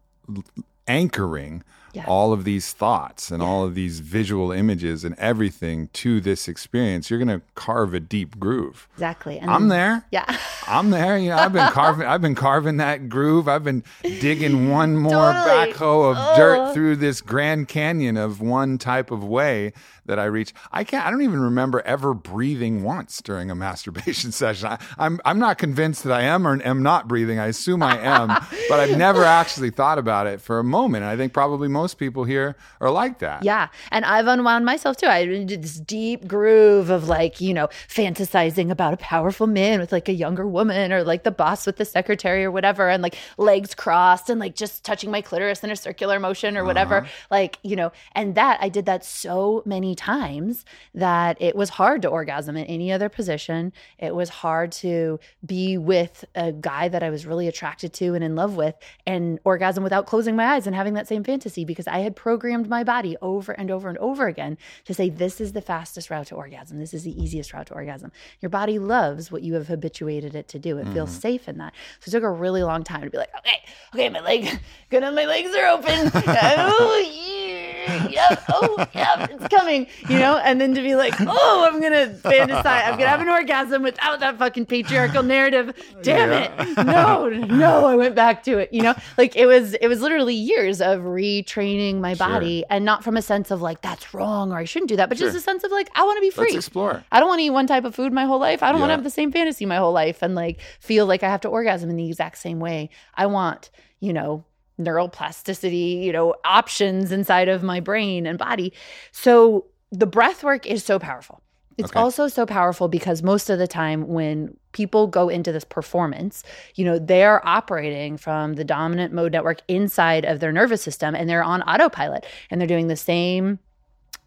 anchoring Yeah. all of these thoughts and all of these visual images and everything to this experience, you're going to carve a deep groove. Exactly. And I'm there. Yeah. I'm there. You know, I've been carving. I've been carving that groove. I've been digging one more Totally. backhoe of dirt oh. through this Grand Canyon of one type of way that I reach. I can't. I don't even remember ever breathing once during a masturbation session. I, I'm. I'm not convinced that I am or am not breathing. I assume I am, but I've never actually thought about it for a moment. And I think probably most people here are like that. Yeah. And I've unwound myself too. I did this deep groove of like, you know, fantasizing about a powerful man with like a younger woman or like the boss with the secretary or whatever, and like legs crossed and like just touching my clitoris in a circular motion or whatever. Uh-huh. Like, you know, and that I did that so many times that it was hard to orgasm in any other position. It was hard to be with a guy that I was really attracted to and in love with and orgasm without closing my eyes and having that same fantasy because I had programmed my body over and over and over again to say, this is the fastest route to orgasm. This is the easiest route to orgasm. Your body loves what you have habituated it to do. It feels mm-hmm. safe in that. So it took a really long time to be like, okay, okay, my leg, good, my legs are open. oh, yeah, yeah, oh, yeah, it's coming, you know? And then to be like, oh, I'm going to fantasize. I'm going to have an orgasm without that fucking patriarchal narrative. Damn it. No, no, I went back to it, you know? Like it was, it was literally years of retraining my body and not from a sense of like, that's wrong or I shouldn't do that, but just a sense of like, I want to be free. Let's explore. I don't want to eat one type of food my whole life. I don't want to have the same fantasy my whole life and like feel like I have to orgasm in the exact same way. I want, you know, neural plasticity, you know, options inside of my brain and body. So the breath work is so powerful It's Okay. also so powerful because most of the time when people go into this performance, you know, they're operating from the dominant mode network inside of their nervous system and they're on autopilot and they're doing the same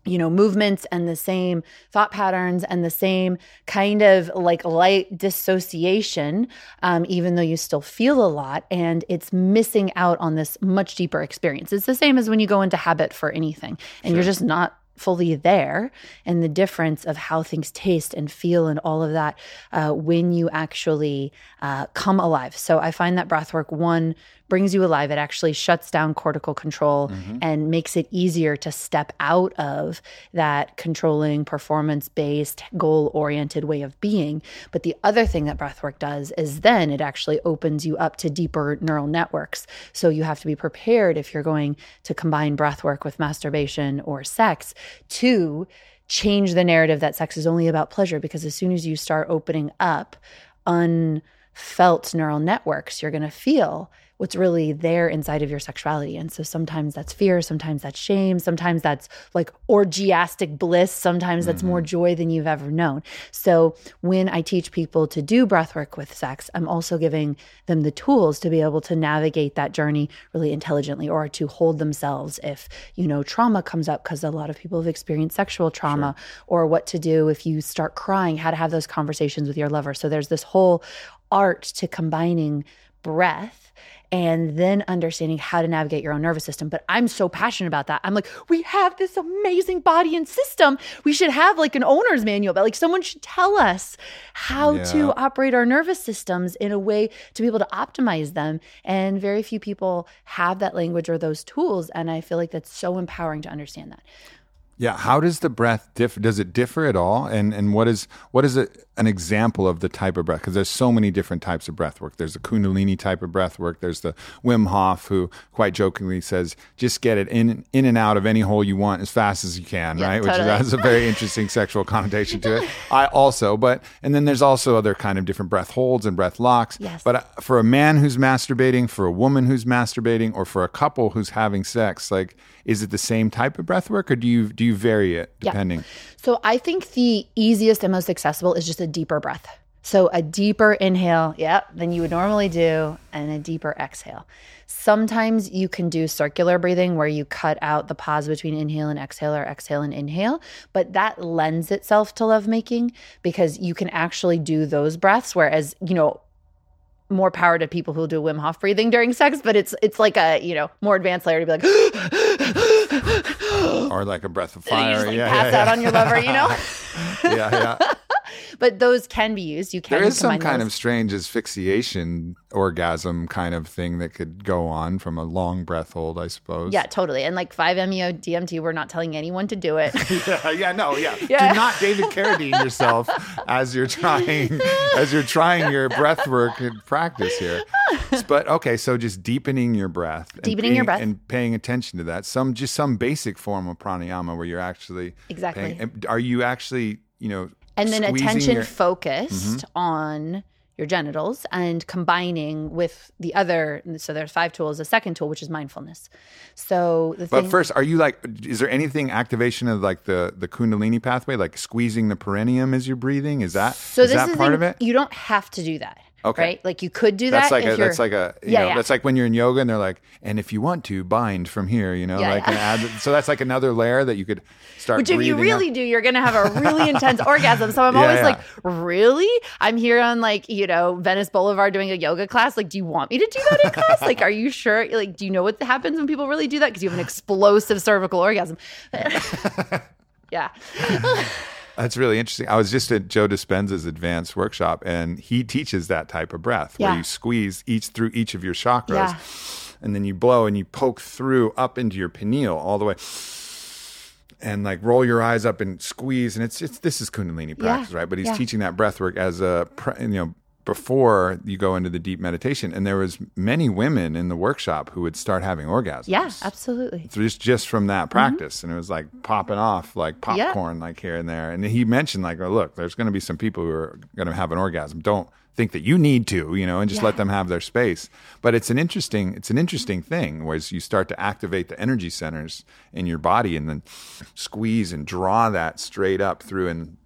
you know movements and the same thought patterns and the same kind of like light dissociation um, even though you still feel a lot and it's missing out on this much deeper experience. It's the same as when you go into habit for anything and you're just not fully there and the difference of how things taste and feel and all of that uh, when you actually uh, come alive. So i find that breathwork one brings you alive. It actually shuts down cortical control mm-hmm. and makes it easier to step out of that controlling performance based goal oriented way of being. But the other thing that breathwork does is then it actually opens you up to deeper neural networks. So you have to be prepared if you're going to combine breathwork with masturbation or sex to change the narrative that sex is only about pleasure because as soon as you start opening up unfelt neural networks you're going to feel what's really there inside of your sexuality. And so sometimes that's fear sometimes that's shame sometimes that's like orgiastic bliss sometimes that's more mm-hmm. joy than you've ever known. So when i teach people to do breath work with sex i'm also giving them the tools to be able to navigate that journey really intelligently or to hold themselves if you know trauma comes up because a lot of people have experienced sexual trauma or what to do if you start crying how to have those conversations with your lover. So there's this whole art to combining breath and then understanding how to navigate your own nervous system. But I'm so passionate about that. I'm like, we have this amazing body and system. We should have like an owner's manual, but like someone should tell us how Yeah. to operate our nervous systems in a way to be able to optimize them. And very few people have that language or those tools. And I feel like that's so empowering to understand that. Yeah, how does the breath differ? Does it differ at all? And and what is what is it, an example of the type of breath? Because there's so many different types of breath work. There's the Kundalini type of breath work. There's the Wim Hof, who quite jokingly says, "Just get it in in and out of any hole you want as fast as you can," Yeah, right? Which totally. has a very interesting sexual connotation to it. I also, but and then there's also other kind of different breath holds and breath locks. Yes. But uh, for a man who's masturbating, for a woman who's masturbating, or for a couple who's having sex, like, is it the same type of breath work, or do you do you vary it Yeah. So I think the easiest and most accessible is just a deeper breath. So a deeper inhale, yep, than you would normally do, and a deeper exhale. Sometimes you can do circular breathing where you cut out the pause between inhale and exhale or exhale and inhale, but that lends itself to lovemaking because you can actually do those breaths. Whereas, you know, more power to people who do Wim Hof breathing during sex, but it's it's like a you know more advanced layer to be like, or like a breath of and fire. you just like yeah, pass yeah, out yeah. on your lover, you know. yeah, yeah. but those can be used. You can. There is some kind those. of strange asphyxiation orgasm kind of thing that could go on from a long breath hold, I suppose. Yeah, totally. And like 5-MeO DMT, we're not telling anyone to do it. yeah, yeah, no, yeah. Yeah. Do not David Carradine yourself as you're trying as you're trying your breath work and practice here. But okay, so just deepening your breath, and Deepening your paying- breath. and paying attention to that. Some just some basic form of pranayama where you're actually Exactly. paying- are you actually you know and then attention your- Mm-hmm. focused on your genitals and combining with the other so there's five tools a second tool which is mindfulness so the But thing first, are you like? Is there anything activation of like the the Kundalini pathway, like squeezing the perineum as you're breathing? Is that so is this that is part thing, of it? you don't have to do that Okay. right like you could do That's that like if a that's like a you Yeah, know yeah. that's like when you're in yoga and they're like, and if you want to bind from here, you know, Yeah, like yeah. add. So that's like another layer that you could start. Which, if you really up. do, you're going to have a really intense orgasm. So I'm always like, really? I'm here on like, you know, Venice Boulevard doing a yoga class. Like, do you want me to do that in class? Like, are you sure? Like, do you know what happens when people really do that? Because you have an explosive cervical orgasm. yeah. That's really interesting. I was just at Joe Dispenza's advanced workshop, and he teaches that type of breath where you squeeze each through each of your chakras, Yeah. and then you blow and you poke through up into your pineal all the way, and like roll your eyes up and squeeze. And it's it's this is Kundalini practice, right? But he's Yeah. teaching that breath work as a you know before you go into the deep meditation. And there was many women in the workshop who would start having orgasms. Yeah, absolutely. just just from that practice and it was like popping off like Mm-hmm. Yeah. popcorn like here and there and he mentioned like oh, look there's going to be some people who are going to have an orgasm don't think that you need to you know and just let them have their space but it's an interesting it's an interesting thing whereas you start to activate the energy centers in your body and then squeeze and draw that straight up through and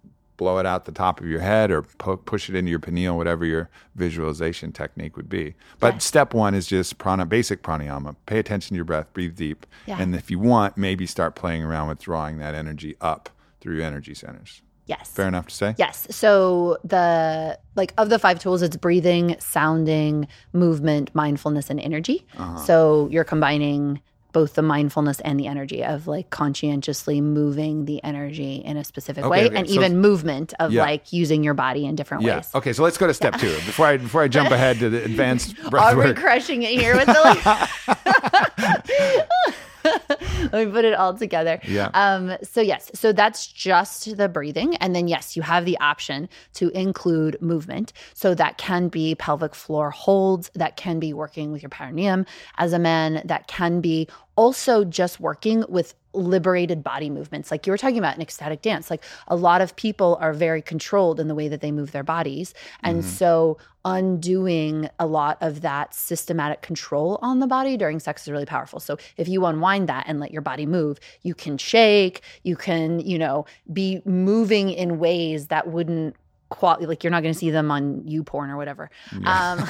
blow it out the top of your head or pu- push it into your pineal, whatever your visualization technique would be. But Yes. step one is just prana, basic pranayama. Pay attention to your breath, breathe deep. Yeah. And if you want, maybe start playing around with drawing that energy up through your energy centers. Yes. Fair enough to say? Yes. So the like of the five tools, it's breathing, sounding, movement, mindfulness, and energy. Uh-huh. So you're combining both the mindfulness and the energy of like conscientiously moving the energy in a specific Okay, way, okay. and So- even movement of Yeah. like using your body in different Yeah. ways. Okay, so let's go to step two. Before I before I jump ahead to the advanced breath Are we work. crushing it here with the like? Let me put it all together. Yeah. Um, so yes, so that's just the breathing. And then yes, you have the option to include movement. So that can be pelvic floor holds, that can be working with your perineum as a man, that can be also just working with liberated body movements. Like you were talking about an ecstatic dance. Like a lot of people are very controlled in the way that they move their bodies. And so undoing a lot of that systematic control on the body during sex is really powerful. So if you unwind that and let your body move you can shake you can you know be moving in ways that wouldn't qual- like you're not going to see them on YouPorn or whatever. Um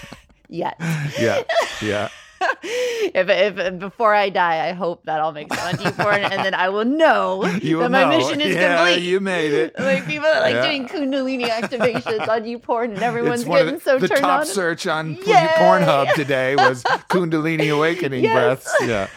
yet. Yeah. Yeah. if, if before I die, I hope that I'll make it on YouPorn, and then I will know You that will my know. mission is yeah, complete. You made it. like people are like Yeah. doing Kundalini activations on YouPorn, and everyone's of getting the, so the turned top on. search on Yay! Pornhub today was Kundalini awakening Yes. breaths. Yeah.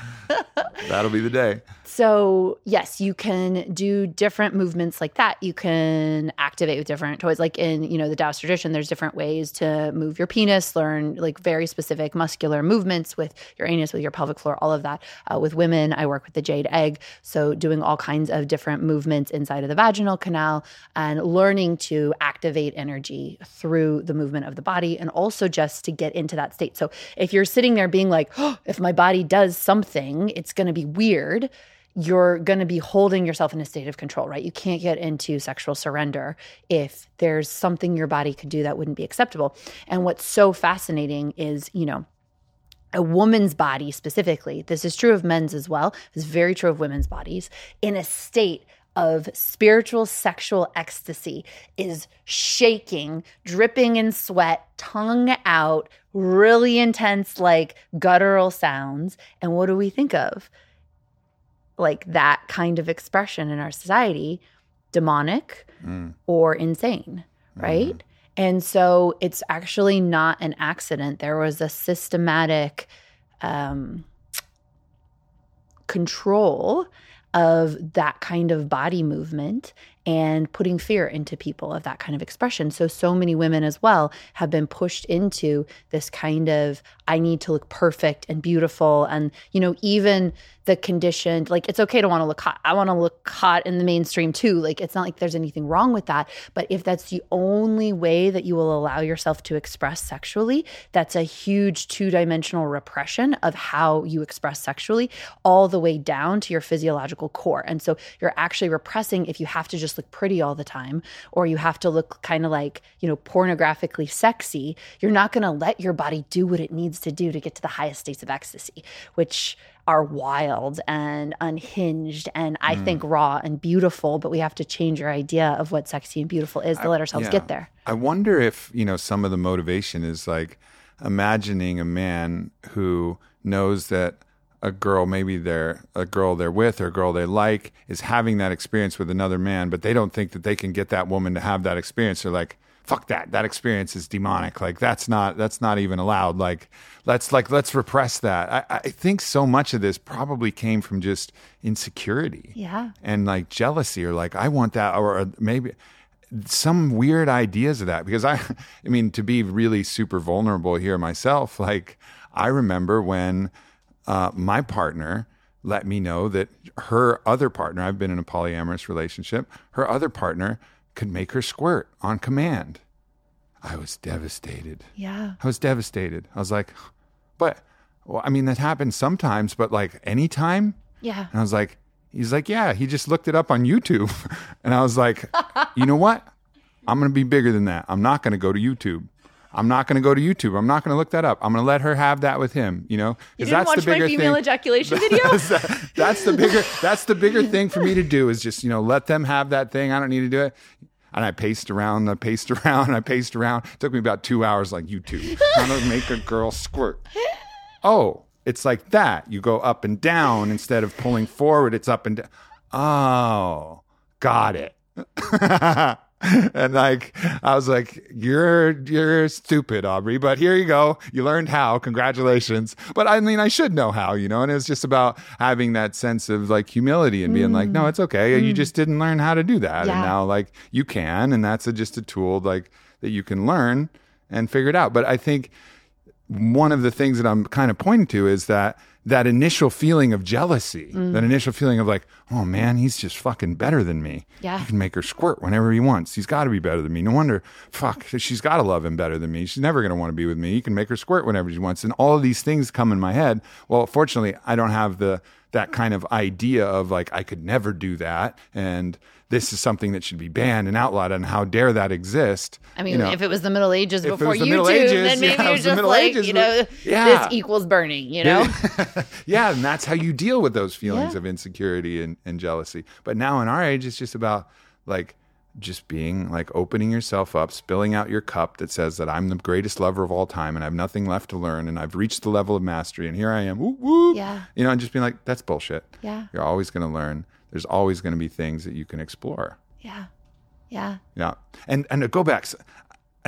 That'll be the day. So, yes, you can do different movements like that. You can activate with different toys. Like in, you know, the Taoist tradition, there's different ways to move your penis, learn like very specific muscular movements with your anus, with your pelvic floor, all of that. Uh, with women, I work with the jade egg. So, doing all kinds of different movements inside of the vaginal canal and learning to activate energy through the movement of the body and also just to get into that state. So, if you're sitting there being like, oh, if my body does something, it's going to be weird you're going to be holding yourself in a state of control, right? You can't get into sexual surrender if there's something your body could do that wouldn't be acceptable. And what's so fascinating is, you know, a woman's body specifically, this is true of men's as well, it's very true of women's bodies, in a state of spiritual sexual ecstasy is shaking, dripping in sweat, tongue out, really intense, like guttural sounds. And what do we think of? Like that kind of expression in our society demonic Mm. or insane, right? And so it's actually not an accident. There was a systematic um, control of that kind of body movement and putting fear into people of that kind of expression. So, so many women as well have been pushed into this kind of, I need to look perfect and beautiful. And, you know, even the conditioned, like, it's okay to want to look hot. I want to look hot in the mainstream too. Like, it's not like there's anything wrong with that. But if that's the only way that you will allow yourself to express sexually, that's a huge two dimensional repression of how you express sexually, all the way down to your physiological core. And so you're actually repressing if you have to just look pretty all the time or you have to look kind of like, you know, pornographically sexy, you're not going to let your body do what it needs to do to get to the highest states of ecstasy, which are wild and unhinged and I hmm. think raw and beautiful, but we have to change our idea of what sexy and beautiful is to let ourselves Yeah. get there. I wonder if, you know, some of the motivation is like imagining a man who knows that a girl, maybe they're a girl they're with or a girl they like, is having that experience with another man, but they don't think that they can get that woman to have that experience. They're like, fuck that. That experience is demonic. Like that's not that's not even allowed. Like let's like let's repress that. I, I think so much of this probably came from just insecurity Yeah. and like jealousy or like I want that or, or maybe some weird ideas of that because I I mean to be really super vulnerable here myself like I remember when uh, my partner let me know that her other partner I've been in a polyamorous relationship her other partner could make her squirt on command I was devastated Yeah. I was devastated I was like but well, I mean that happens sometimes but like anytime Yeah. and I was like, he's like, yeah, he just looked it up on YouTube. And I was like, you know what? I'm going to be bigger than that. I'm not going to go to YouTube. I'm not going to go to YouTube. I'm not going to look that up. I'm going to let her have that with him, you know? You Because didn't watch my female ejaculation video? that's, that's the bigger that's the bigger thing for me to do is just, you know, let them have that thing. I don't need to do it. And I paced around, I paced around, I paced around. It took me about two hours, like YouTube, how to make a girl squirt. Oh, it's like that. You go up and down instead of pulling forward, it's up and down. Oh, got it. and like I was like, "You're you're stupid, Aubrey." But here you go. You learned how. Congratulations. But I mean, I should know how, you know. And it was just about having that sense of like humility and being like, "No, mm. it's okay. You mm. just didn't learn how to do that, and now like you can." And that's a, just a tool like that you can learn and figure it out. But I think one of the things that I'm kind of pointing to is that that initial feeling of jealousy, Mm. that initial feeling of like, oh man, he's just fucking better than me. Yeah. He can make her squirt whenever he wants. He's got to be better than me. No wonder, fuck, she's got to love him better than me. She's never going to want to be with me. He can make her squirt whenever she wants. And all of these things come in my head. Well, fortunately, I don't have the that kind of idea of like I could never do that and this is something that should be banned and outlawed and how dare that exist. I mean, You know, if it was the Middle Ages before was the YouTube, Middle Ages, then maybe yeah, it you're just like, Ages, you know, yeah. this equals burning, you know? yeah, and that's how you deal with those feelings Yeah. of insecurity and, and jealousy. But now in our age, it's just about like just being like opening yourself up, spilling out your cup that says that I'm the greatest lover of all time and I have nothing left to learn and I've reached the level of mastery and here I am. Whoop, whoop. Yeah. You know, and just being like, that's bullshit. Yeah. You're always going to learn. There's always going to be things that you can explore. yeah. Yeah. Yeah, and and to go back,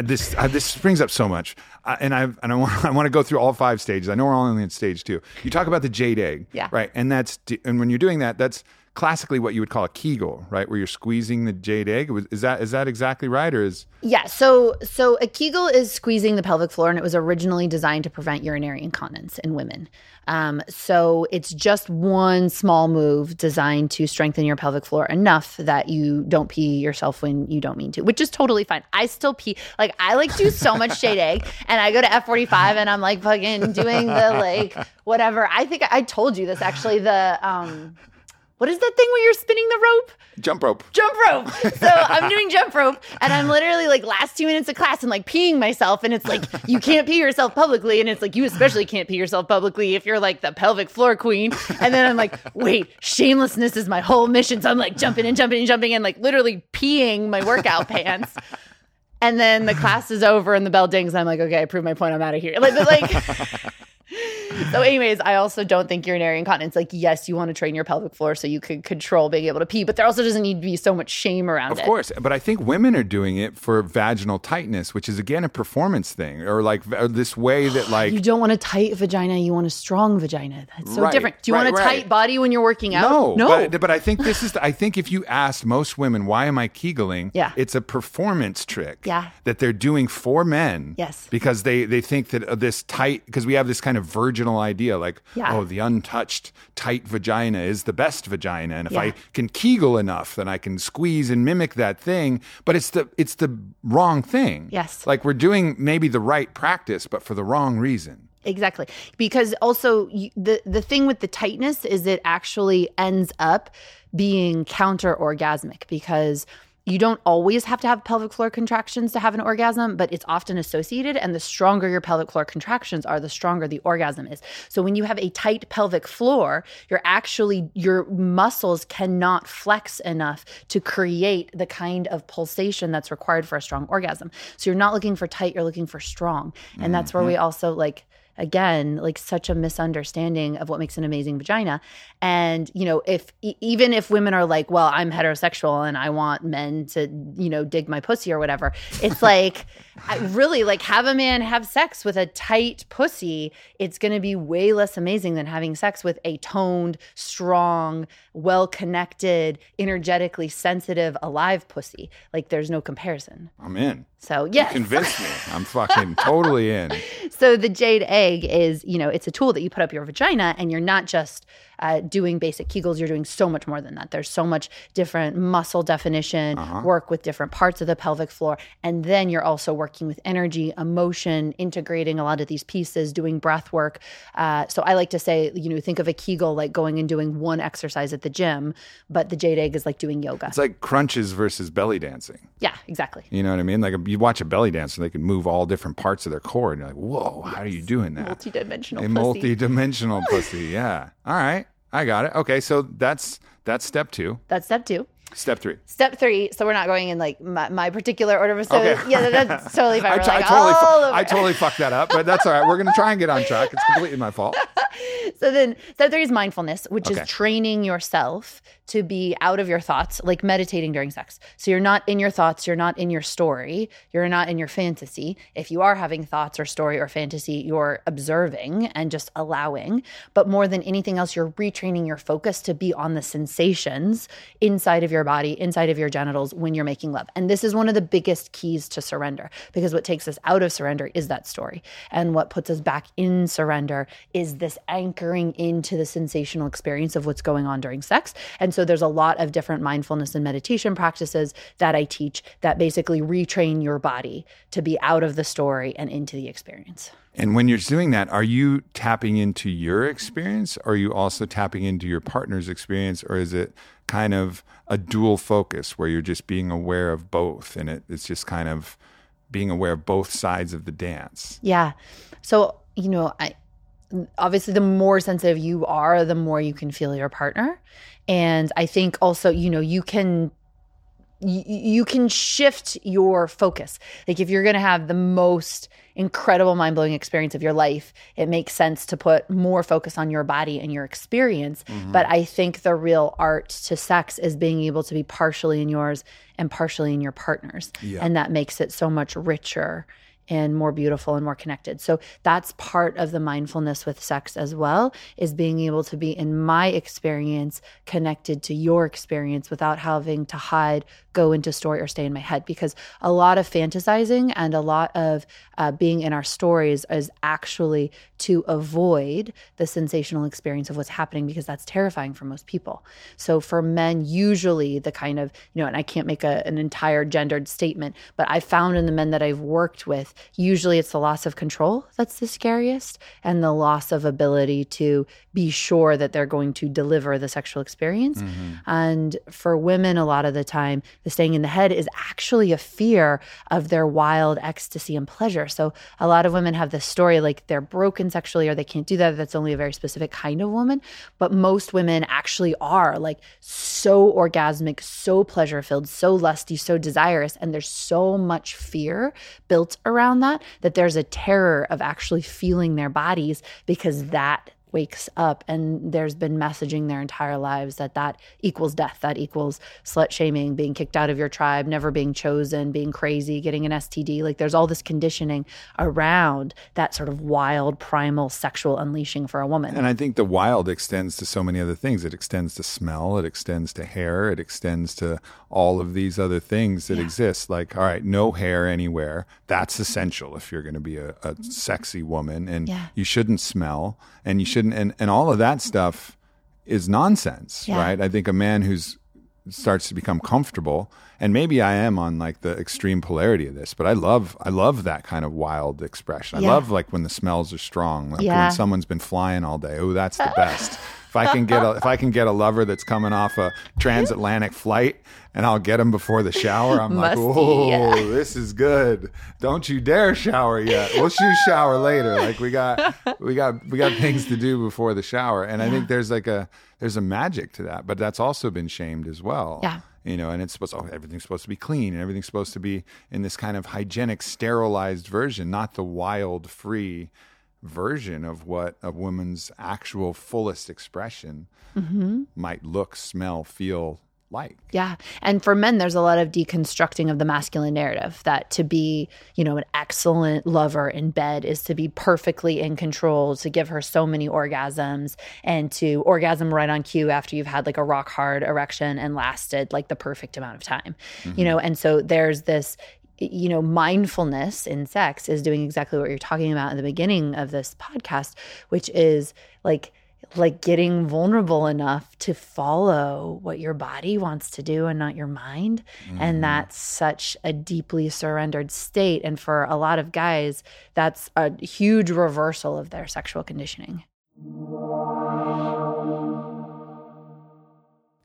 this uh, this brings up so much, uh, and I and I want I want to go through all five stages. I know we're only in stage two. You talk about the jade egg, Yeah. right? And that's and when you're doing that, that's classically what you would call a Kegel, right? Where you're squeezing the jade egg. Is that is that exactly right, or is Yeah, so so a Kegel is squeezing the pelvic floor, and it was originally designed to prevent urinary incontinence in women. Um, so it's just one small move designed to strengthen your pelvic floor enough that you don't pee yourself when you don't mean to, which is totally fine. I still pee. Like I like do so much jade egg, and I go to F forty five, and I'm like fucking doing the like whatever. I think I told you this actually. The um, what is that thing where you're spinning the rope? jump rope? jump rope. So I'm doing jump rope and I'm literally like last two minutes of class and like peeing myself. And it's like, you can't pee yourself publicly. And it's like, you especially can't pee yourself publicly if you're like the pelvic floor queen. And then I'm like, wait, shamelessness is my whole mission. So I'm like jumping and jumping and jumping and like literally peeing my workout pants. And then the class is over and the bell dings. And I'm like, okay, I proved my point. I'm out of here. Like, like, so, anyways, I also don't think urinary incontinence. Like, yes, you want to train your pelvic floor so you could control being able to pee, but there also doesn't need to be so much shame around Of it. Of course, but I think women are doing it for vaginal tightness, which is again a performance thing, or like v- this way that like You don't want a tight vagina. You want a strong vagina. That's so Right, different. Do you right, want a right. tight body when you're working out? No, no. But, but I think this is. The, I think if you asked most women, why am I kegeling? Yeah. it's a performance trick. Yeah. that they're doing for men. Yes. because they they think that uh, this tight because we have this kind of virginal idea like Yeah. oh the untouched tight vagina is the best vagina, and if Yeah. I can kegel enough, then I can squeeze and mimic that thing. But it's the it's the wrong thing. Yes. like we're doing maybe the right practice, but for the wrong reason. Exactly. Because also you, the the thing with the tightness is it actually ends up being counter orgasmic because you don't always have to have pelvic floor contractions to have an orgasm, but it's often associated. And the stronger your pelvic floor contractions are, the stronger the orgasm is. So when you have a tight pelvic floor, you're actually, your muscles cannot flex enough to create the kind of pulsation that's required for a strong orgasm. So you're not looking for tight, you're looking for strong. And that's where we mm-hmm. also like, again like such a misunderstanding of what makes an amazing vagina. And you know if even if women are like well i'm heterosexual and i want men to you know dig my pussy or whatever it's like really like have a man have sex with a tight pussy it's going to be way less amazing than having sex with a toned strong well connected energetically sensitive alive pussy. Like there's no comparison. I'm in. So yes Convince me. I'm fucking totally in. so the jade egg is, you know, it's a tool that you put up your vagina, and you're not just uh, doing basic Kegels. You're doing so much more than that. There's so much different muscle definition, work with different parts of the pelvic floor, and then you're also working with energy, emotion, integrating a lot of these pieces, doing breath work. Uh, so I like to say, you know, think of a Kegel like going and doing one exercise at the gym, but the jade egg is like doing yoga. It's like crunches versus belly dancing. yeah, exactly. You know what I mean? Like you watch a belly dancer, they can move all different parts of their core, and you're like, "Whoa, how are you doing that?" Multi-dimensional a pussy. multi-dimensional pussy. Yeah. All right, I got it. Okay, so that's that's step two. That's step two. Step three. Step three. So we're not going in like my, my particular order. Of so Okay. yeah, that's totally fine. I, t- I like totally, fu- I totally fucked that up, but that's all right. We're going to try and get on track. It's completely my fault. So then step three is mindfulness, which Okay. is training yourself to be out of your thoughts, like meditating during sex. So you're not in your thoughts, you're not in your story, you're not in your fantasy. If you are having thoughts or story or fantasy, you're observing and just allowing. But more than anything else, you're retraining your focus to be on the sensations inside of your body, inside of your genitals when you're making love. And this is one of the biggest keys to surrender because what takes us out of surrender is that story. And what puts us back in surrender is this anchoring into the sensational experience of what's going on during sex. And so there's a lot of different mindfulness and meditation practices that I teach that basically retrain your body to be out of the story and into the experience. And when you're doing that, are you tapping into your experience? Or are you also tapping into your partner's experience? Or is it kind of a dual focus where you're just being aware of both and it, it's just kind of being aware of both sides of the dance? Yeah. So, you know, I obviously the more sensitive you are, the more you can feel your partner. And I think also, you know, you can you, you can shift your focus. Like if you're going to have the most incredible mind-blowing experience of your life, it makes sense to put more focus on your body and your experience. Mm-hmm. But I think the real art to sex is being able to be partially in yours and partially in your partner's. Yeah. And that makes it so much richer and more beautiful and more connected. So that's part of the mindfulness with sex as well is being able to be in my experience connected to your experience without having to hide, go into story or stay in my head because a lot of fantasizing and a lot of uh, being in our stories is actually to avoid the sensational experience of what's happening because that's terrifying for most people. So for men, usually the kind of, you know, and I can't make a, an entire gendered statement, but I found in the men that I've worked with, usually it's the loss of control that's the scariest and the loss of ability to be sure that they're going to deliver the sexual experience. And for women, a lot of the time, the staying in the head is actually a fear of their wild ecstasy and pleasure. So a lot of women have this story like they're broken sexually or they can't do that. That's only a very specific kind of woman. But most women actually are like so orgasmic, so pleasure filled, so lusty, so desirous. And there's so much fear built around that that there's a terror of actually feeling their bodies because that wakes up and there's been messaging their entire lives that that equals death that equals slut shaming being kicked out of your tribe never being chosen being crazy getting an std like there's all this conditioning around that sort of wild primal sexual unleashing for a woman And I think the wild extends to so many other things. It extends to smell, it extends to hair, it extends to all of these other things that exist. Like, all right, no hair anywhere. That's essential if you're going to be a, a sexy woman. And Yeah. you shouldn't smell and you shouldn't, and, and all of that stuff is nonsense, Yeah. right? I think a man who's starts to become comfortable and maybe I am on like the extreme polarity of this but I love I love that kind of wild expression I love like when the smells are strong like Yeah. when someone's been flying all day oh that's the best if I can get a, if I can get a lover that's coming off a transatlantic flight and I'll get them before the shower. I'm like oh yeah. this is good. Don't you dare shower yet. We'll shoot shower later. Like we got we got we got things to do before the shower. And I think there's like a there's a magic to that but that's also been shamed as well. Yeah. you know and it's supposed oh, everything's supposed to be clean and everything's supposed to be in this kind of hygienic sterilized version not the wild free version of what a woman's actual fullest expression mm-hmm. might look smell feel like Yeah. And for men, there's a lot of deconstructing of the masculine narrative that to be, you know, an excellent lover in bed is to be perfectly in control, to give her so many orgasms and to orgasm right on cue after you've had like a rock hard erection and lasted like the perfect amount of time, you know? Mm-hmm. And so there's this, you know, mindfulness in sex is doing exactly what you're talking about in the beginning of this podcast, which is like, like getting vulnerable enough to follow what your body wants to do and not your mind. And mm-hmm. that's such a deeply surrendered state. And for a lot of guys, that's a huge reversal of their sexual conditioning.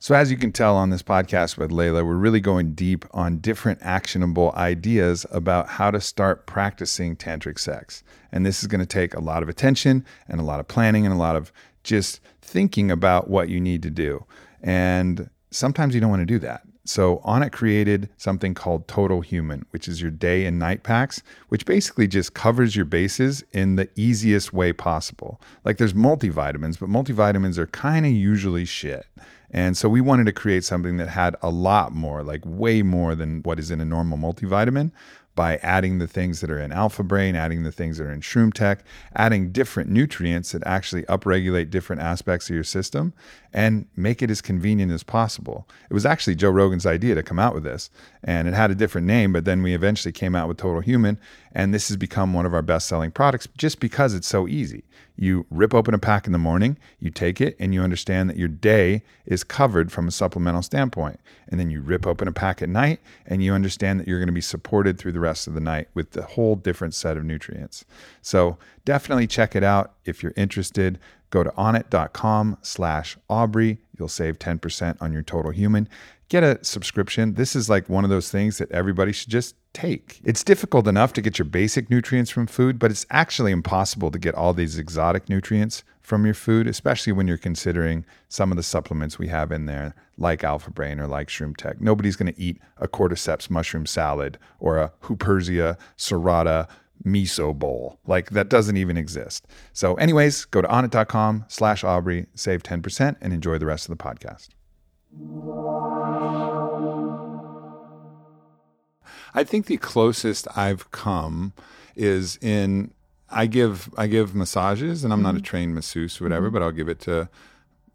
So, as you can tell on this podcast with Layla, we're really going deep on different actionable ideas about how to start practicing tantric sex. And this is going to take a lot of attention and a lot of planning and a lot of just thinking about what you need to do. And sometimes you don't want to do that. So Onnit created something called Total Human, which is your day and night packs, which basically just covers your bases in the easiest way possible. Like there's multivitamins, but multivitamins are kind of usually shit. And so we wanted to create something that had a lot more, like way more than what is in a normal multivitamin, by adding the things that are in Alpha Brain, adding the things that are in Shroom Tech, adding different nutrients that actually upregulate different aspects of your system and make it as convenient as possible. It was actually Joe Rogan's idea to come out with this, and it had a different name, but then we eventually came out with Total Human, and this has become one of our best selling products just because it's so easy. You rip open a pack in the morning, you take it, and you understand that your day is covered from a supplemental standpoint. And then you rip open a pack at night, and you understand that you're going to be supported through the rest of the night with the whole different set of nutrients. So definitely check it out if you're interested. Go to onnit.com slash Aubrey. You'll save 10% on your total human. Get a subscription. This is like one of those things that everybody should just take. It's difficult enough to get your basic nutrients from food, but it's actually impossible to get all these exotic nutrients from your food, especially when you're considering some of the supplements we have in there, like Alpha Brain or like Shroom Tech. Nobody's going to eat a cordyceps mushroom salad or a Huperzia serrata miso bowl. Like that doesn't even exist. So, anyways, go to onnit.com slash Aubrey, save 10%, and enjoy the rest of the podcast. I think the closest I've come is in I give I give massages, and I'm mm-hmm. not a mm-hmm. trained masseuse or whatever, mm-hmm. but I'll give it to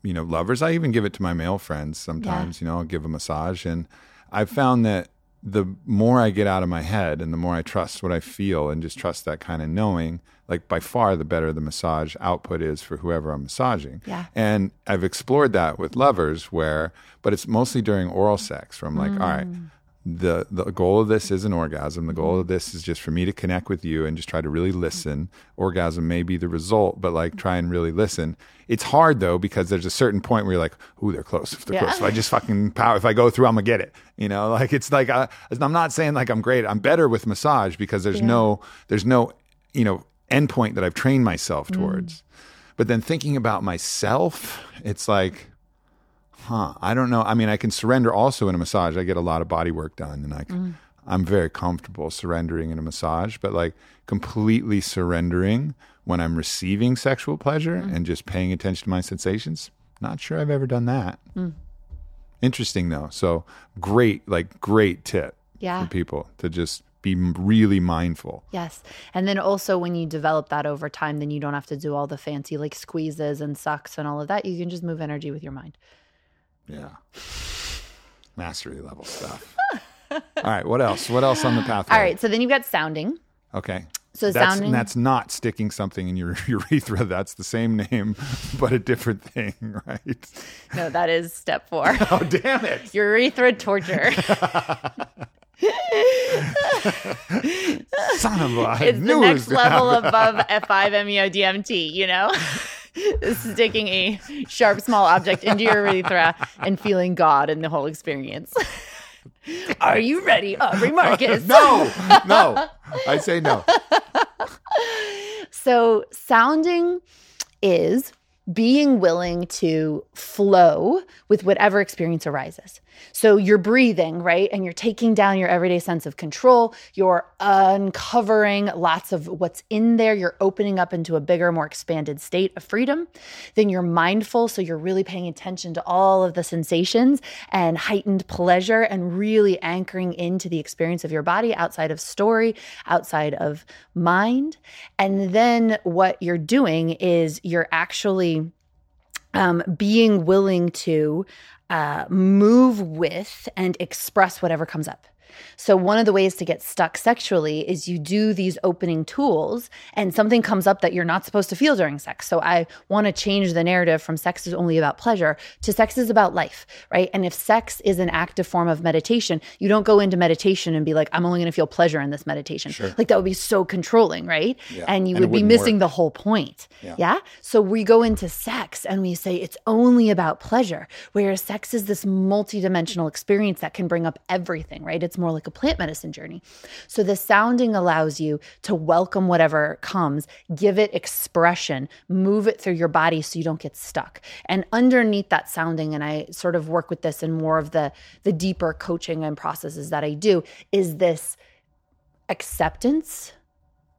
you know lovers. I even give it to my male friends sometimes. Yeah. You know, I'll give a massage, and I've found that the more I get out of my head and the more I trust what I feel and just trust that kind of knowing, like by far the better the massage output is for whoever I'm massaging. Yeah. And I've explored that with lovers where, but it's mostly during oral sex where I'm like, mm. all right, the the goal of this is an orgasm. The goal of this is just for me to connect with you and just try to really listen. Orgasm may be the result, but like try and really listen. It's hard though because there's a certain point where you're like, "Ooh, they're close. If they're yeah. close, if I just fucking power, if I go through, I'm gonna get it." You know, like it's like I, I'm not saying like I'm great. I'm better with massage because there's yeah. no there's no you know endpoint that I've trained myself mm. towards. Mm. But then thinking about myself, it's like huh, I don't know. I mean, I can surrender also in a massage. I get a lot of body work done and I mm. I'm very comfortable surrendering in a massage, but like completely surrendering when I'm receiving sexual pleasure mm. and just paying attention to my sensations. Not sure I've ever done that. Mm. Interesting though. So great, like great tip yeah. for people to just be really mindful. Yes. And then also when you develop that over time, then you don't have to do all the fancy like squeezes and sucks and all of that. You can just move energy with your mind. Yeah. Mastery level stuff. All right. What else? What else on the pathway? All right. So then you've got sounding. Okay. So that's, sounding. that's not sticking something in your urethra. That's the same name, but a different thing, right? No, that is step four. oh, damn it. Urethra torture. Son of a. It's the next level above F5 MEO DMT, you know? sticking a sharp small object into your urethra and feeling God in the whole experience. Are you ready, oh, Aubrey Marcus? no, no. I say no. So, sounding is being willing to flow with whatever experience arises. So you're breathing, right? And you're taking down your everyday sense of control. You're uncovering lots of what's in there. You're opening up into a bigger, more expanded state of freedom. Then you're mindful. So you're really paying attention to all of the sensations and heightened pleasure and really anchoring into the experience of your body outside of story, outside of mind. And then what you're doing is you're actually um, being willing to uh, move with and express whatever comes up. So, one of the ways to get stuck sexually is you do these opening tools and something comes up that you're not supposed to feel during sex. So, I want to change the narrative from sex is only about pleasure to sex is about life, right? And if sex is an active form of meditation, you don't go into meditation and be like, I'm only going to feel pleasure in this meditation. Sure. Like, that would be so controlling, right? Yeah. And you and would be missing work. the whole point. Yeah. yeah. So, we go into sex and we say it's only about pleasure, whereas sex is this multidimensional experience that can bring up everything, right? It's more like a plant medicine journey. So the sounding allows you to welcome whatever comes, give it expression, move it through your body so you don't get stuck. And underneath that sounding, and I sort of work with this in more of the the deeper coaching and processes that I do, is this acceptance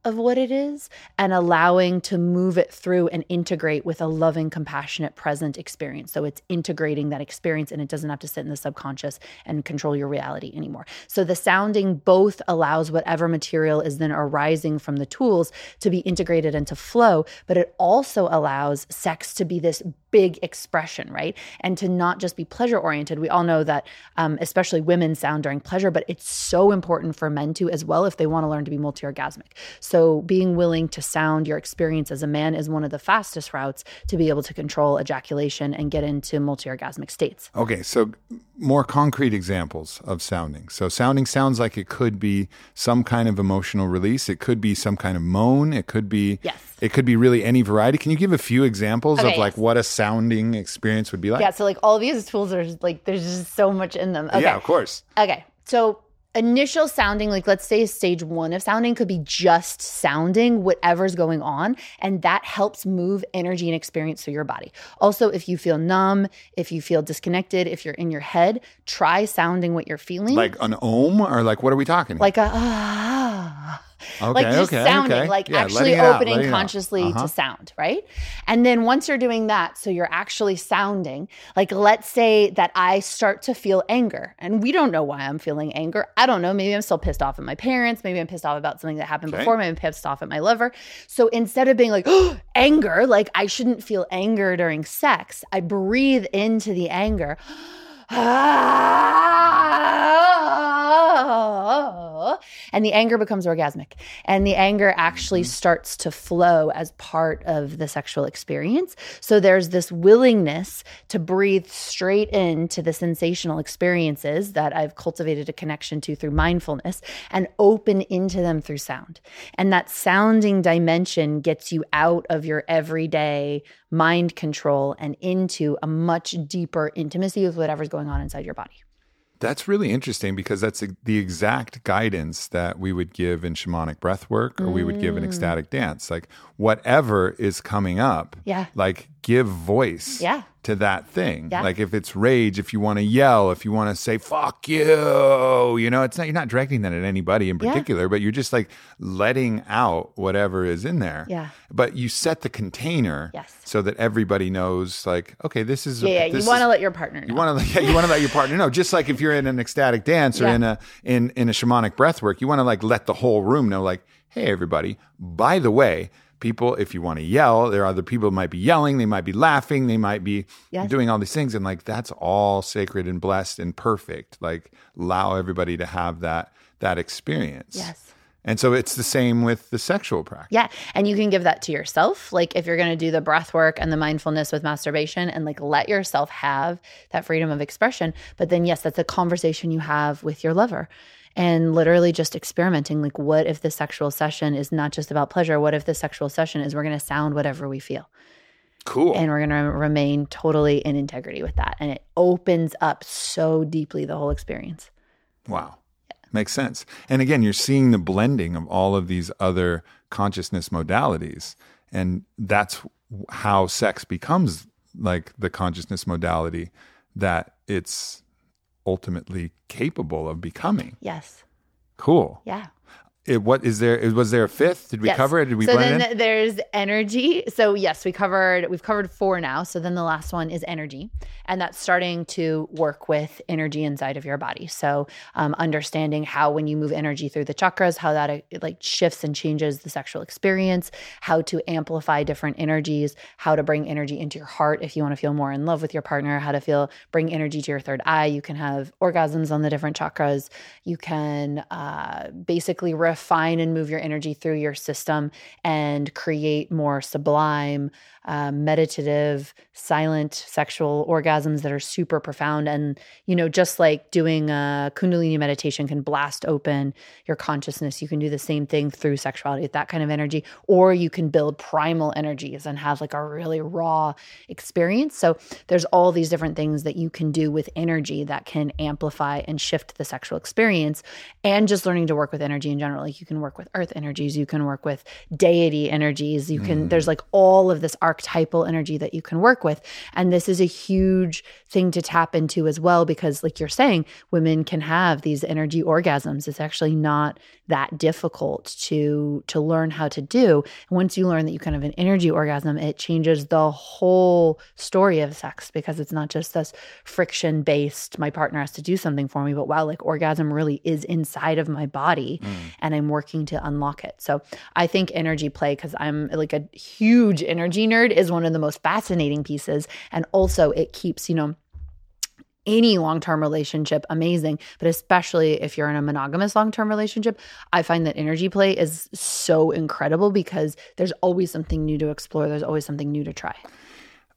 of what it is and allowing to move it through and integrate with a loving, compassionate, present experience. So it's integrating that experience and it doesn't have to sit in the subconscious and control your reality anymore. So the sounding both allows whatever material is then arising from the tools to be integrated into flow, but it also allows sex to be this big expression, right? And to not just be pleasure oriented. We all know that, um, especially women sound during pleasure, but it's so important for men to as well if they want to learn to be multi orgasmic. So being willing to sound your experience as a man is one of the fastest routes to be able to control ejaculation and get into multi orgasmic states. Okay, so more concrete examples of sounding. So sounding sounds like it could be some kind of emotional release. It could be some kind of moan. It could be Yes. It could be really any variety. Can you give a few examples Okay, of like yes. what a sounding experience would be like? Yeah, so like all of these tools are like there's just so much in them. Okay. Yeah, of course. Okay. So initial sounding, like let's say stage one of sounding could be just sounding whatever's going on. And that helps move energy and experience through your body. Also, if you feel numb, if you feel disconnected, if you're in your head, try sounding what you're feeling. Like an ohm or like what are we talking? like a ah. Okay, like just okay, sounding, okay. like Yeah, actually letting it out, opening out. consciously Uh-huh. to sound, right? And then once you're doing that, so you're actually sounding, like let's say that I start to feel anger, and we don't know why I'm feeling anger. I don't know. Maybe I'm still pissed off at my parents. Maybe I'm pissed off about something that happened Okay. before. Maybe I'm pissed off at my lover. So instead of being like, anger, like I shouldn't feel anger during sex, I breathe into the anger. and the anger becomes orgasmic. And the anger actually starts to flow as part of the sexual experience. So there's this willingness to breathe straight into the sensational experiences that i've cultivated a connection to through mindfulness and open into them through sound. And that sounding dimension gets you out of your everyday mind control and into a much deeper intimacy with whatever's going on inside your body That's really interesting because that's the exact guidance that we would give in shamanic breath work or we would give in mm. ecstatic dance. Like whatever is coming up, Yeah. like give voice Yeah. to that thing. Yeah. Like if it's rage, if you want to yell, if you want to say fuck you, you know, it's not you're not directing that at anybody in Yeah. particular, but you're just like letting out whatever is in there. Yeah. But you set the container Yes. so that everybody knows like, okay, this is yeah, yeah you want to let your partner know you want to yeah, you want to let your partner know. Just like if you're in an ecstatic dance or Yeah. in a in in a shamanic breath work, you want to like let the whole room know, like, hey, everybody. By the way, people, if you want to yell, there are other people who might be yelling, they might be laughing, they might be Yes. doing all these things, and like that's all sacred and blessed and perfect. Like allow everybody to have that that experience. Yes. And so it's the same with the sexual practice. Yeah. And you can give that to yourself. Like if you're going to do the breath work and the mindfulness with masturbation and like let yourself have that freedom of expression. But then, yes, that's a conversation you have with your lover and literally just experimenting. Like, what if the sexual session is not just about pleasure? What if the sexual session is we're going to sound whatever we feel Cool. and we're going to remain totally in integrity with that? And it opens up so deeply the whole experience. Wow. Makes sense. And again, you're seeing the blending of all of these other consciousness modalities. And that's how sex becomes like the consciousness modality that it's ultimately capable of becoming. Yes. Cool. Yeah. It, what is there? Was there a fifth? Did we Yes. cover it? Did we so blend then there's energy. So yes, we covered we've covered four now. So then the last one is energy, and that's starting to work with energy inside of your body. So um, understanding how when you move energy through the chakras, how that uh, like shifts and changes the sexual experience, how to amplify different energies, how to bring energy into your heart if you want to feel more in love with your partner, how to feel bring energy to your third eye. You can have orgasms on the different chakras. You can uh, basically refine refine and move your energy through your system and create more sublime, um, meditative, silent sexual orgasms that are super profound. And, you know, just like doing a Kundalini meditation can blast open your consciousness, you can do the same thing through sexuality with that kind of energy, or you can build primal energies and have like a really raw experience. So there's all these different things that you can do with energy that can amplify and shift the sexual experience. And just learning to work with energy in general. Like you can work with earth energies, you can work with deity energies, you can, mm. there's like all of this archetypal energy that you can work with. And this is a huge thing to tap into as well, because like you're saying, women can have these energy orgasms. It's actually not that difficult to to learn how to do. And once you learn that you kind of an energy orgasm, it changes the whole story of sex because it's not just this friction based, my partner has to do something for me, but wow, like orgasm really is inside of my body mm. and I'm working to unlock it. So I think energy play, because I'm like a huge energy nerd, is one of the most fascinating pieces. And also, it keeps, you know, any long term relationship amazing, but especially if you're in a monogamous long term relationship, I find that energy play is so incredible because there's always something new to explore, there's always something new to try.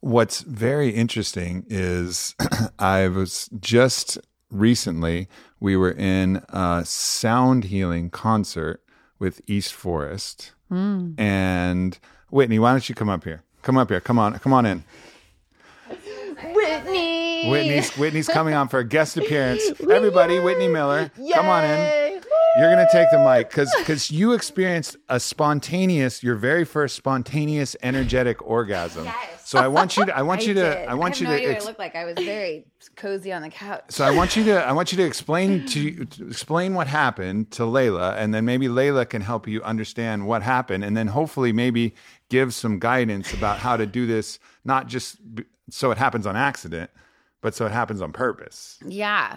What's very interesting is I was just recently, we were in a sound healing concert with East Forest. Mm. And Whitney, why don't you come up here? Come up here. Come on. Come on in. Whitney. Whitney's Whitney's coming on for a guest appearance. Everybody, Whitney Miller, Yay. come on in. You're gonna take the mic because because you experienced a spontaneous, your very first spontaneous energetic orgasm. Yes. So I want you to I want I you to. I want I you no to ex- look like I was very cozy on the couch. So I want you to I want you to explain to, to explain what happened to Layla, and then maybe Layla can help you understand what happened, and then hopefully maybe give some guidance about how to do this, not just so it happens on accident, but so it happens on purpose. Yeah.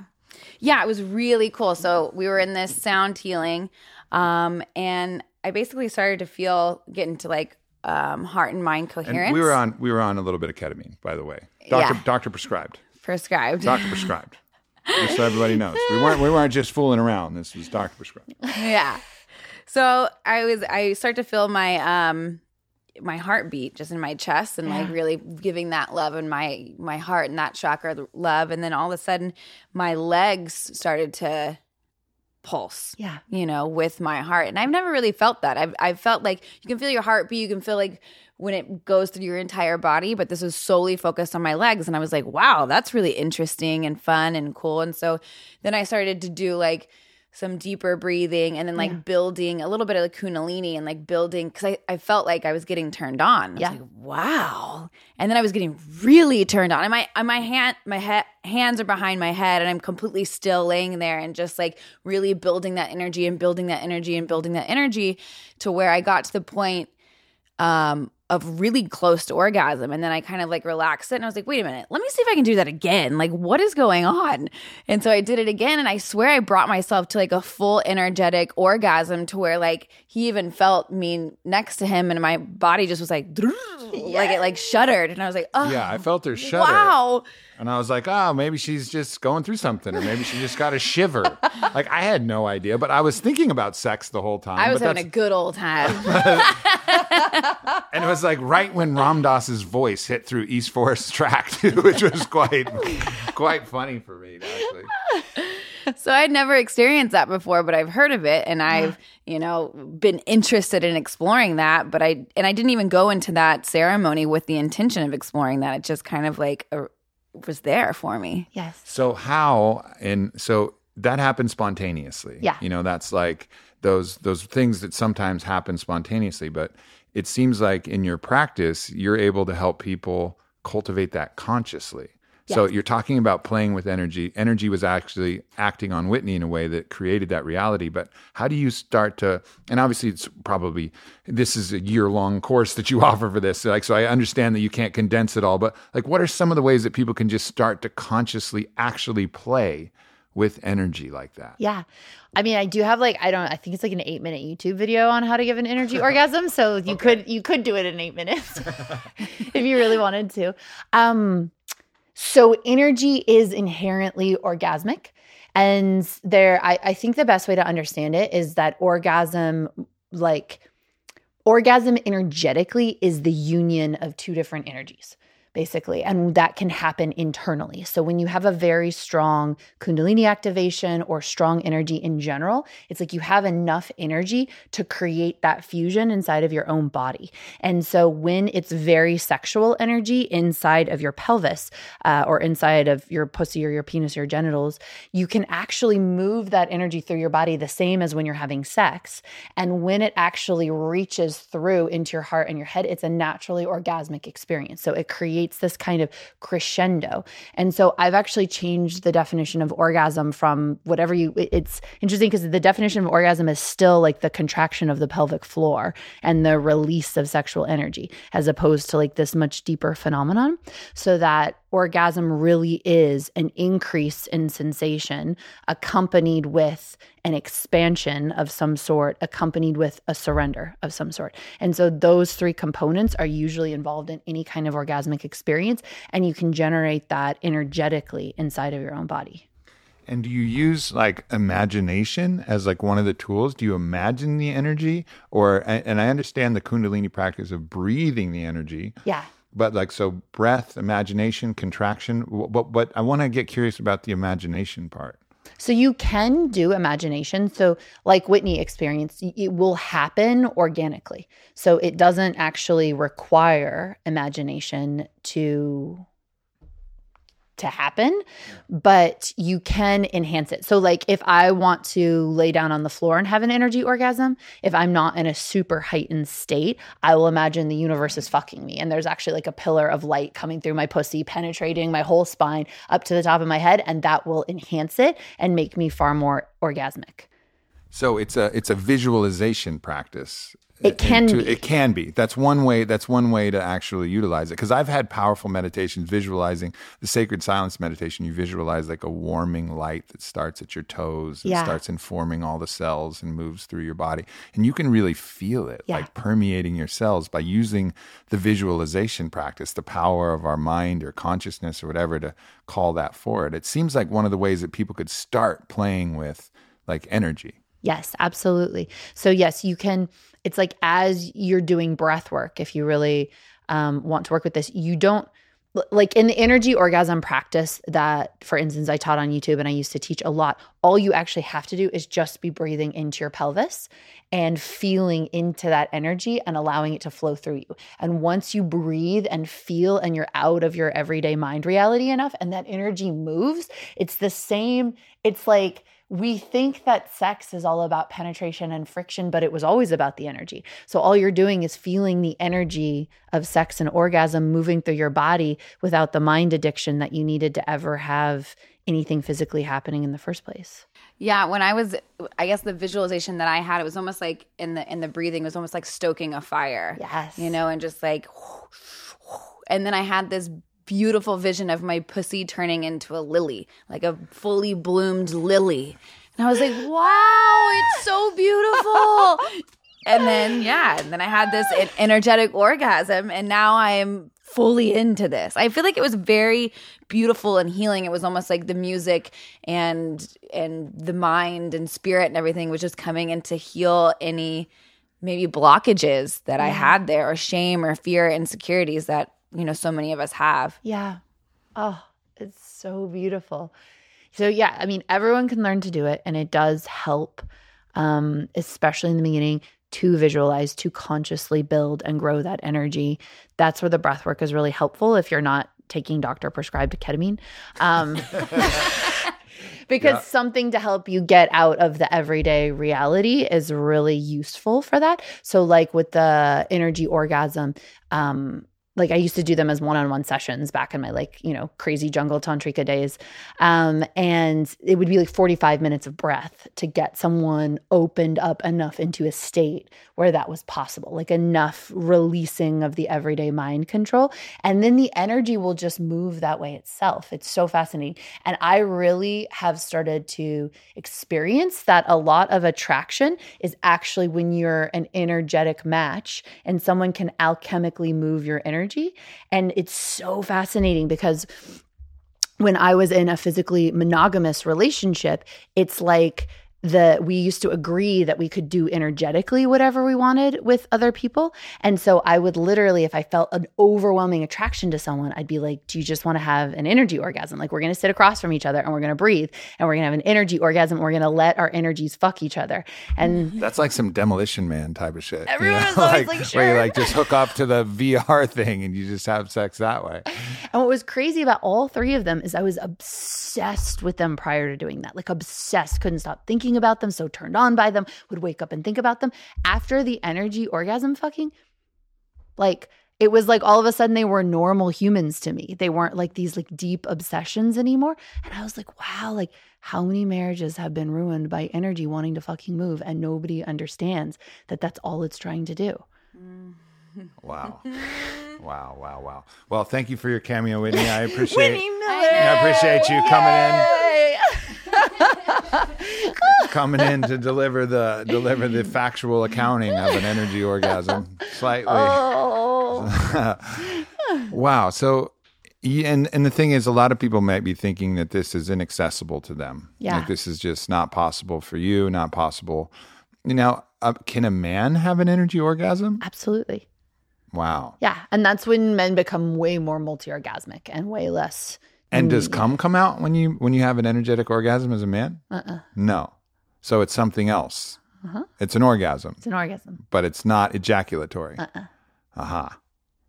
Yeah, it was really cool. So we were in this sound healing, um, and I basically started to feel getting to like um, heart and mind coherence. And we were on we were on a little bit of ketamine, by the way. Doctor yeah. doctor prescribed. Prescribed. Doctor prescribed. just so everybody knows, we weren't we weren't just fooling around. This was doctor prescribed. Yeah. So I was I start to feel my um my heartbeat just in my chest and yeah. like really giving that love in my my heart and that chakra love and then all of a sudden my legs started to pulse yeah. you know with my heart. And i've never really felt that. I've, I've felt like you can feel your heartbeat. You can feel like when it goes through your entire body but this was solely focused on my legs. And i was like wow that's really interesting and fun and cool. And so then i started to do like some deeper breathing and then like yeah. building a little bit of the kundalini and like building because I, I felt like I was getting turned on. yeah. Like, wow. And then I was getting really turned on. And my my hand my he- hands are behind my head and I'm completely still laying there and just like really building that energy and building that energy and building that energy to where I got to the point um of really close to orgasm. And then I kind of like relaxed it and I was like, wait a minute, let me see if I can do that again. Like, what is going on? And so I did it again. And I swear I brought myself to like a full energetic orgasm to where like he even felt me next to him and my body just was like, yes. like it like shuddered. And I was like, oh, yeah, I felt her shudder. Wow. And I was like, oh, maybe she's just going through something, or maybe she just got a shiver. like I had no idea, but I was thinking about sex the whole time. I was having a good old time. and it was like right when Ram Dass's voice hit through East Forest track, which was quite quite funny for me actually. So I'd never experienced that before, but I've heard of it and I've, you know, been interested in exploring that, but I and I didn't even go into that ceremony with the intention of exploring that. It just kind of like a, was there for me. Yes. So how and so that happened spontaneously. Yeah. You know, that's like those those things that sometimes happen spontaneously, but it seems like in your practice you're able to help people cultivate that consciously. Yes. So you're talking about playing with energy. Energy was actually acting on Whitney in a way that created that reality. But how do you start to? And obviously, it's probably this is a year long course that you offer for this. Like, so I understand that you can't condense it all. But like, what are some of the ways that people can just start to consciously actually play with energy like that? Yeah. I mean, I do have like I don't I think it's like an 8 minute YouTube video on how to give an energy orgasm, so you okay. could you could do it in 8 minutes if you really wanted to. Um so energy is inherently orgasmic. And there, I, I think the best way to understand it is that orgasm, like orgasm energetically, is the union of two different energies basically. And that can happen internally. So when you have a very strong Kundalini activation or strong energy in general, it's like you have enough energy to create that fusion inside of your own body. And so when it's very sexual energy inside of your pelvis uh, or inside of your pussy or your penis or your genitals, you can actually move that energy through your body the same as when you're having sex. And when it actually reaches through into your heart and your head, it's a naturally orgasmic experience. So it creates creates this kind of crescendo. And so I've actually changed the definition of orgasm from whatever you, it's interesting because the definition of orgasm is still like the contraction of the pelvic floor and the release of sexual energy, as opposed to like this much deeper phenomenon. So that orgasm really is an increase in sensation accompanied with an expansion of some sort, accompanied with a surrender of some sort. And so those three components are usually involved in any kind of orgasmic experience, and you can generate that energetically inside of your own body. And do you use like imagination as like one of the tools? Do you imagine the energy or and I understand the kundalini practice of breathing the energy. Yeah but like so breath imagination contraction but but i want to get curious about the imagination part. So you can do imagination so like whitney experienced it will happen organically. So it doesn't actually require imagination to to happen, but you can enhance it. So, like, if I want to lay down on the floor and have an energy orgasm, if I'm not in a super heightened state, I will imagine the universe is fucking me. And there's actually like a pillar of light coming through my pussy, penetrating my whole spine up to the top of my head. And that will enhance it and make me far more orgasmic. So it's a it's a visualization practice. It can to, be. It can be. That's one way. That's one way to actually utilize it. Because I've had powerful meditations visualizing the sacred silence meditation. You visualize like a warming light that starts at your toes and yeah. starts informing all the cells and moves through your body, and you can really feel it yeah. like permeating your cells by using the visualization practice, the power of our mind or consciousness or whatever to call that forward. It seems like one of the ways that people could start playing with like energy. Yes, absolutely. So, yes, you can, it's like as you're doing breath work, if you really um, want to work with this, you don't, like in the energy orgasm practice that, for instance, I taught on YouTube and I used to teach a lot, all you actually have to do is just be breathing into your pelvis and feeling into that energy and allowing it to flow through you. And once you breathe and feel and you're out of your everyday mind reality enough and that energy moves, it's the same. It's like, we think that sex is all about penetration and friction, but it was always about the energy. So all you're doing is feeling the energy of sex and orgasm moving through your body without the mind addiction that you needed to ever have anything physically happening in the first place. Yeah, when I was I guess the visualization that I had it was almost like in the in the breathing it was almost like stoking a fire. Yes. You know, and just like and then I had this beautiful vision of my pussy turning into a lily, like a fully bloomed lily. And I was like, wow, it's so beautiful. and then, yeah, and then I had this energetic orgasm, and now I'm fully into this. I feel like it was very beautiful and healing. It was almost like the music and and the mind and spirit and everything was just coming in to heal any maybe blockages that I had there or shame or fear, insecurities that you know so many of us have. Yeah. Oh it's so beautiful. So yeah i mean everyone can learn to do it and it does help um, especially in the beginning to visualize to consciously build and grow that energy. That's where the breath work is really helpful if you're not taking doctor prescribed ketamine um, because yeah. something to help you get out of the everyday reality is really useful for that. So like with the energy orgasm um, like I used to do them as one-on-one sessions back in my like, you know, crazy jungle tantrika days. Um, and it would be like 45 minutes of breath to get someone opened up enough into a state where that was possible, like enough releasing of the everyday mind control. And then the energy will just move that way itself. It's so fascinating. And I really have started to experience that a lot of attraction is actually when you're an energetic match and someone can alchemically move your energy energy. And it's so fascinating because when I was in a physically monogamous relationship, it's like the we used to agree that we could do energetically whatever we wanted with other people and so i would literally if i felt an overwhelming attraction to someone i'd be like do you just want to have an energy orgasm like we're going to sit across from each other and we're going to breathe and we're going to have an energy orgasm we're going to let our energies fuck each other and That's like some demolition man type of shit. you know? was always like, sure. where you like just hook up to the VR thing and you just have sex that way. And what was crazy about all three of them is I was obsessed with them prior to doing that. Like obsessed, couldn't stop thinking about them, so turned on by them, would wake up and think about them. After the energy orgasm fucking, like it was like all of a sudden they were normal humans to me. They weren't like these like deep obsessions anymore. And I was like, wow, like how many marriages have been ruined by energy wanting to fucking move and nobody understands that that's all it's trying to do. Mm. Wow. wow, wow, wow. Well, thank you for your cameo, Whitney. I appreciate Whitney Miller. I appreciate you coming in coming in to deliver the deliver the factual accounting of an energy orgasm. Slightly. Oh. Wow. So, and and the thing is, a lot of people might be thinking that this is inaccessible to them. Yeah. Like this is just not possible for you. Not possible. You know, uh, can a man have an energy orgasm? Absolutely. Wow. Yeah. And that's when men become way more multi orgasmic and way less. And does cum come out when you when you have an energetic orgasm as a man? Uh-uh. No. So it's something else. Uh-huh. It's an orgasm, It's an orgasm. but it's not ejaculatory. Uh-uh. Aha.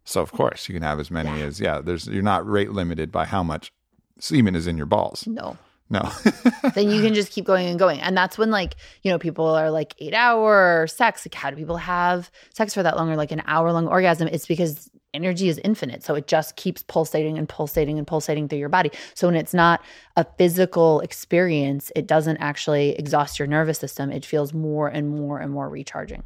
So of course you can have as many as yeah. There's you're not rate limited by how much semen is in your balls. No. No. then you can just keep going and going. And that's when, like, you know, people are like eight hour sex. Like, how do people have sex for that long or like an hour long orgasm? It's because energy is infinite. So it just keeps pulsating and pulsating and pulsating through your body. So when it's not a physical experience, it doesn't actually exhaust your nervous system. It feels more and more and more recharging.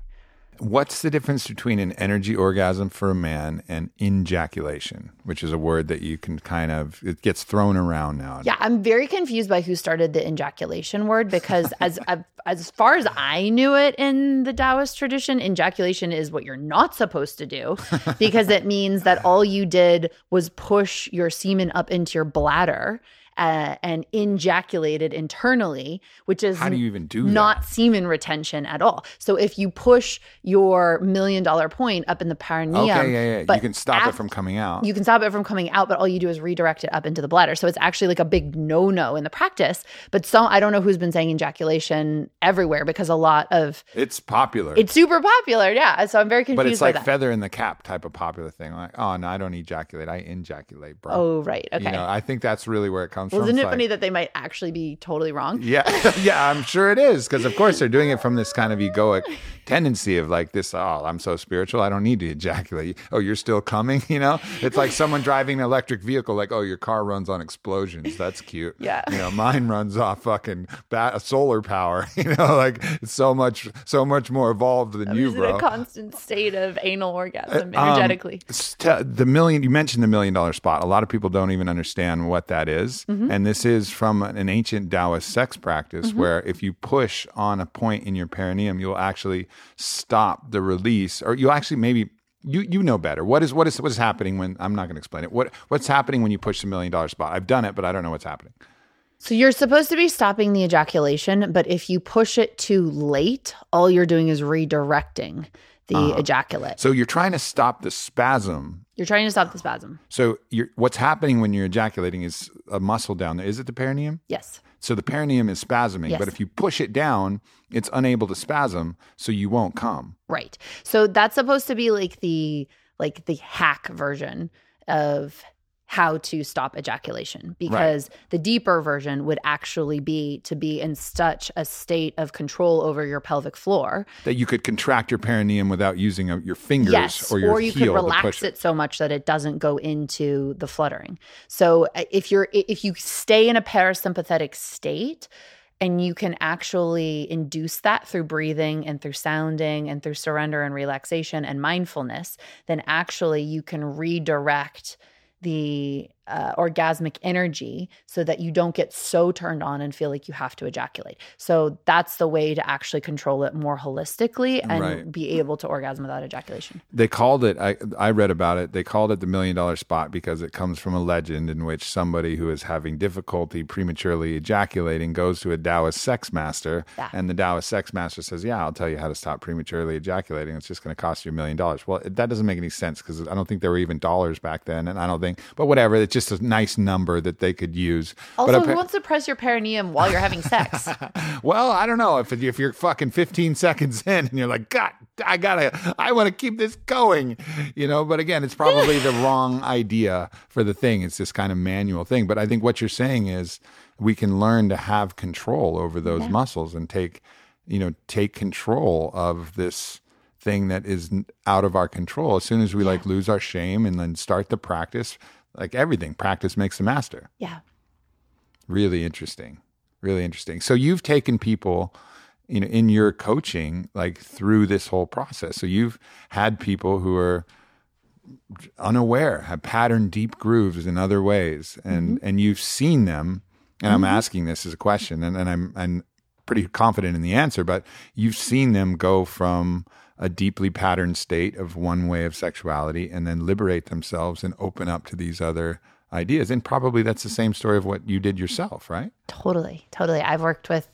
What's the difference between an energy orgasm for a man and injaculation, which is a word that you can kind of it gets thrown around now. Yeah, I'm very confused by who started the injaculation word because as uh, as far as I knew it in the Taoist tradition, injaculation is what you're not supposed to do because it means that all you did was push your semen up into your bladder uh, and ejaculated internally, which is How do you even do not that? semen retention at all. So if you push your million dollar point up in the perineum, Okay, yeah, yeah. You can stop it from coming out. you can stop it from coming out, but all you do is redirect it up into the bladder. So it's actually like a big no no in the practice. But so I don't know who's been saying injaculation everywhere because a lot of it's popular. it's super popular. Yeah. So I'm very confused but it's like feather in the cap type of popular thing. Like, oh no, I don't ejaculate, I injaculate, bro. oh, right. Okay. You know, I think that's really where it comes well, from. isn't it like- funny that they might actually be totally wrong? Yeah, yeah, I'm sure it is because of course they're doing it from this kind of egoic tendency of like this. Oh, I'm so spiritual, I don't need to ejaculate. Oh, you're still coming, you know? It's like someone driving an electric vehicle. Like, oh, your car runs on explosions. That's cute. Yeah. you know, mine runs off fucking ba- solar power. You know, like it's so much, so much more evolved than you, Is it bro. a constant state of anal orgasm Um, energetically? s- te- the million you mentioned the million dollar spot. A lot of people don't even understand what that is. Mm-hmm. and this is from an ancient Taoist sex practice where if you push on a point in your perineum, you'll actually stop the release, or you'll actually maybe. You, you know better. What is what is what is happening when I'm not going to explain it. What what's happening when you push the million dollar spot? I've done it, but I don't know what's happening. So you're supposed to be stopping the ejaculation, but if you push it too late, all you're doing is redirecting the Uh-huh. ejaculate. So you're trying to stop the spasm. You're trying to stop the spasm. So you're, what's happening when you're ejaculating is a muscle down there. Is it the perineum? Yes. So the perineum is spasming, Yes. but if you push it down, it's unable to spasm, so you won't come. Right. So that's supposed to be like the like the hack version of how to stop ejaculation because the deeper version would actually be to be in such a state of control over your pelvic floor. That you could contract your perineum without using uh, your fingers yes, or your you heel could relax push it so much that it doesn't go into the fluttering. So uh, if you're if you stay in a parasympathetic state and you can actually induce that through breathing and through sounding and through surrender and relaxation and mindfulness, then actually you can redirect the uh, orgasmic energy so that you don't get so turned on and feel like you have to ejaculate. So that's the way to actually control it more holistically and Right. be able to orgasm without ejaculation. They called it. I I read about it. They called it the million dollar spot because it comes from a legend in which somebody who is having difficulty prematurely ejaculating goes to a Taoist sex master, Yeah. and the Taoist sex master says, "Yeah, I'll tell you how to stop prematurely ejaculating. It's just going to cost you a million dollars." Well, that doesn't make any sense because I don't think there were even dollars back then, and I don't think. But whatever, it's just a nice number that they could use. Also, but who wants to press your perineum while you're having sex? well, I don't know if if you're fucking 15 seconds in and you're like, God, I gotta, I want to keep this going, you know. But again, it's probably the wrong idea for the thing. It's this kind of manual thing. But I think what you're saying is we can learn to have control over those muscles and take, you know, take control of this thing that is out of our control. As soon as we like lose our shame and then start the practice, like everything, practice makes the master. yeah. Really interesting. Really interesting. So you've taken people, you know, in your coaching, like through this whole process. So you've had people who are unaware, have patterned deep grooves in other ways, and mm-hmm. and you've seen them. And I'm mm-hmm. asking this as a question, and, and I'm I'm pretty confident in the answer, but you've seen them go from a deeply patterned state of one way of sexuality and then liberate themselves and open up to these other ideas. And probably that's the same story of what you did yourself, right? Totally, totally. I've worked with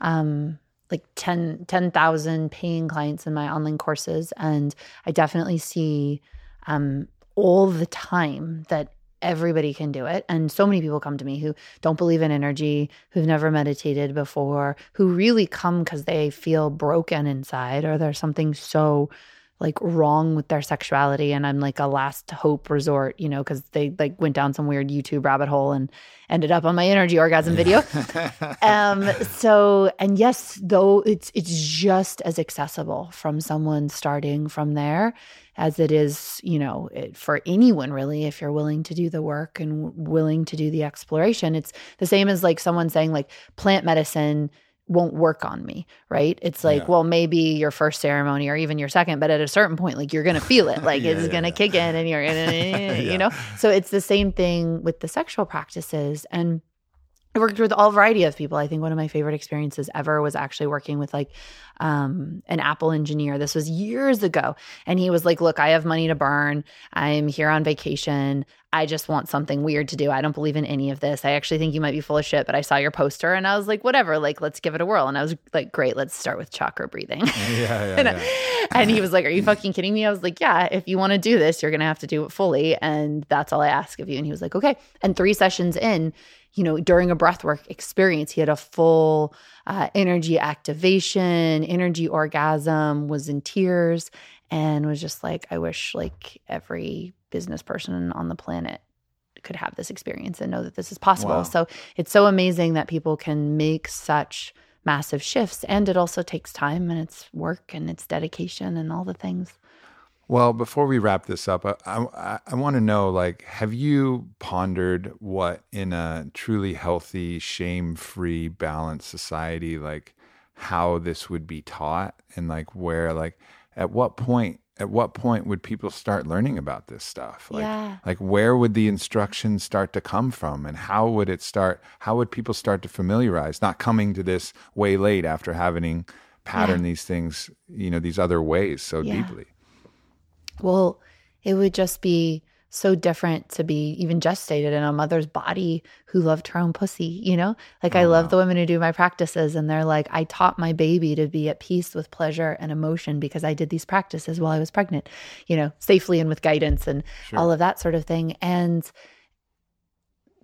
um like 10 10,000 paying clients in my online courses and I definitely see um all the time that everybody can do it. And so many people come to me who don't believe in energy, who've never meditated before, who really come cuz they feel broken inside or there's something so like wrong with their sexuality and I'm like a last hope resort, you know, cuz they like went down some weird YouTube rabbit hole and ended up on my energy orgasm video. um so and yes, though it's it's just as accessible from someone starting from there as it is, you know, it, for anyone really if you're willing to do the work and w- willing to do the exploration. It's the same as like someone saying like plant medicine won't work on me, right? It's like, Yeah. well, maybe your first ceremony or even your second, but at a certain point, like you're gonna feel it, like Yeah, it's yeah, gonna yeah. kick in, and you're gonna, Yeah. you know. So it's the same thing with the sexual practices, and I worked with all variety of people. I think one of my favorite experiences ever was actually working with like um, an Apple engineer. This was years ago, and he was like, "Look, I have money to burn. I'm here on vacation. I just want something weird to do. I don't believe in any of this. I actually think you might be full of shit, but I saw your poster and I was like, whatever, like, let's give it a whirl. And I was like, great, let's start with chakra breathing. Yeah, yeah, and, yeah. and he was like, Are you fucking kidding me? I was like, Yeah, if you want to do this, you're going to have to do it fully. And that's all I ask of you. And he was like, Okay. And three sessions in, you know, during a breathwork experience, he had a full uh, energy activation, energy orgasm, was in tears, and was just like, I wish like every business person on the planet could have this experience and know that this is possible. Wow. So it's so amazing that people can make such massive shifts and it also takes time and it's work and it's dedication and all the things. Well, before we wrap this up, I, I, I want to know like, have you pondered what in a truly healthy, shame free, balanced society, like how this would be taught and like where, like, at what point? At what point would people start learning about this stuff? Like, Yeah. like where would the instruction start to come from, and how would it start? How would people start to familiarize? Not coming to this way late after having patterned these things, you know, these other ways so Yeah. deeply. Well, it would just be so different to be even gestated in a mother's body who loved her own pussy, you know? Like, I oh, love the women who do my practices, and they're like, I taught my baby to be at peace with pleasure and emotion because I did these practices while I was pregnant, you know, safely and with guidance and all of that sort of thing. And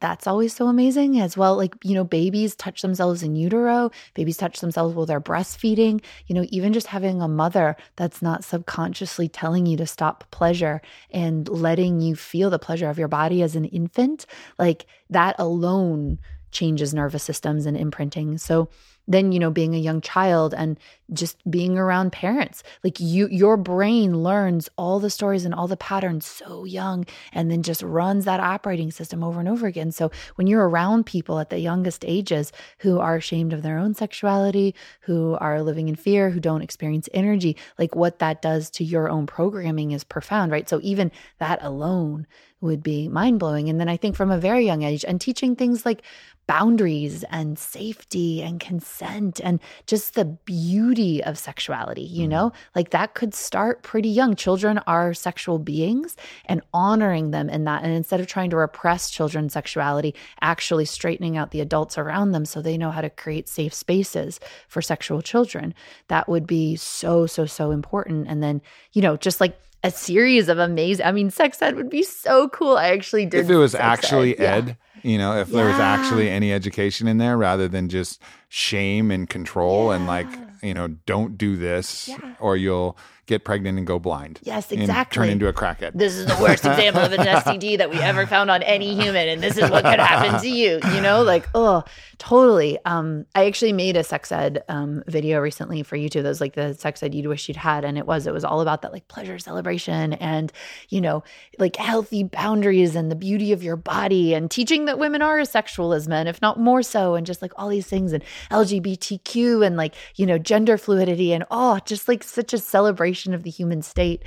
that's always so amazing as well. Like, you know, babies touch themselves in utero, babies touch themselves while they're breastfeeding. You know, even just having a mother that's not subconsciously telling you to stop pleasure and letting you feel the pleasure of your body as an infant, like that alone changes nervous systems and imprinting. So, then, you know, being a young child and just being around parents. Like you your brain learns all the stories and all the patterns so young and then just runs that operating system over and over again. So when you're around people at the youngest ages who are ashamed of their own sexuality, who are living in fear, who don't experience energy, like what that does to your own programming is profound, right? So even that alone would be mind blowing. And then I think from a very young age and teaching things like boundaries and safety and consent and just the beauty of sexuality, you mm. know? Like that could start pretty young. Children are sexual beings and honoring them in that. And instead of trying to repress children's sexuality, actually straightening out the adults around them so they know how to create safe spaces for sexual children. That would be so, so, so important. And then, you know, just like a series of amazing. I mean, sex ed would be so cool. I actually did. If it was actually ed, ed you know, if yeah. there was actually any education in there rather than just shame and control yeah. and like, you know, don't do this yeah. or you'll get pregnant and go blind. Yes, exactly. turn into a crackhead. This is the worst example of an STD that we ever found on any human, and this is what could happen to you. You know, like oh, totally. Um, I actually made a sex ed um, video recently for YouTube. That was like the sex ed you'd wish you'd had, and it was it was all about that like pleasure celebration and you know like healthy boundaries and the beauty of your body and teaching that women are as sexual as men, if not more so, and just like all these things and LGBTQ and like you know gender fluidity and oh, just like such a celebration of the human state,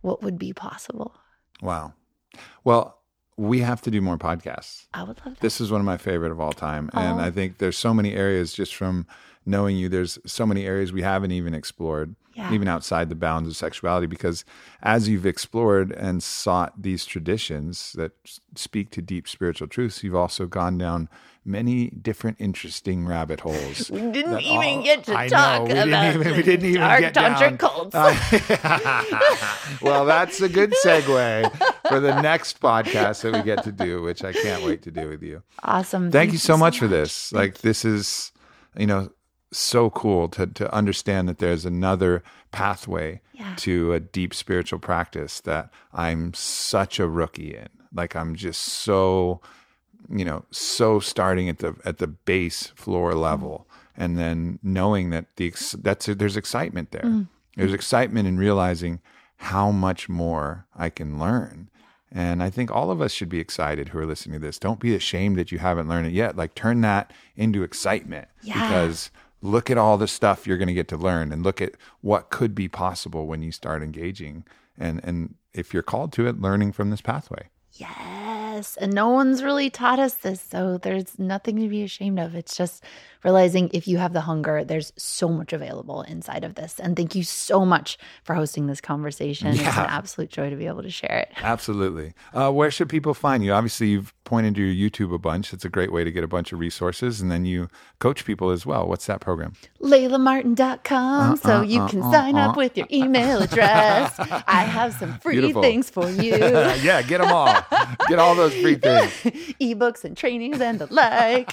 what would be possible? Wow. Well, we have to do more podcasts. I would love that. This is one of my favorite of all time. And I think there's so many areas just from knowing you, there's so many areas we haven't even explored, yeah. even outside the bounds of sexuality. Because as you've explored and sought these traditions that speak to deep spiritual truths, you've also gone down many different interesting rabbit holes. We didn't even all, get to I talk know, about even, we didn't even dark get tantric cults. well, that's a good segue for the next podcast that we get to do, which I can't wait to do with you. Awesome. Thank, Thank you so, much, much for this. Like this is, you know, so cool to to understand that there's another pathway yeah. to a deep spiritual practice that I'm such a rookie in. Like I'm just so you know, so starting at the at the base floor level, mm. and then knowing that the that's there's excitement there. Mm. There's excitement in realizing how much more I can learn. And I think all of us should be excited who are listening to this. Don't be ashamed that you haven't learned it yet. Like turn that into excitement yeah. because look at all the stuff you're going to get to learn and look at what could be possible when you start engaging and and if you're called to it learning from this pathway. Yes. And no one's really taught us this. So there's nothing to be ashamed of. It's just realizing if you have the hunger, there's so much available inside of this. And thank you so much for hosting this conversation. Yeah. It's an absolute joy to be able to share it. Absolutely. Uh, where should people find you? Obviously, you've pointed to your YouTube a bunch. It's a great way to get a bunch of resources. And then you coach people as well. What's that program? LaylaMartin.com. Uh, so uh, you can sign up uh. with your email address. I have some free Beautiful. things for you. yeah, get them all. Get all those free things. Ebooks and trainings and the like.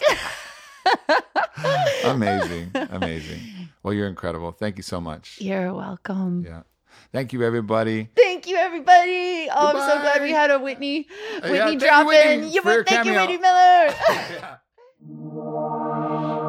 amazing. Amazing. Well, you're incredible. Thank you so much. You're welcome. Yeah. Thank you, everybody. Thank you, everybody. Oh, Goodbye. I'm so glad we had a Whitney Whitney yeah, drop in. You, thank you, Whitney Miller.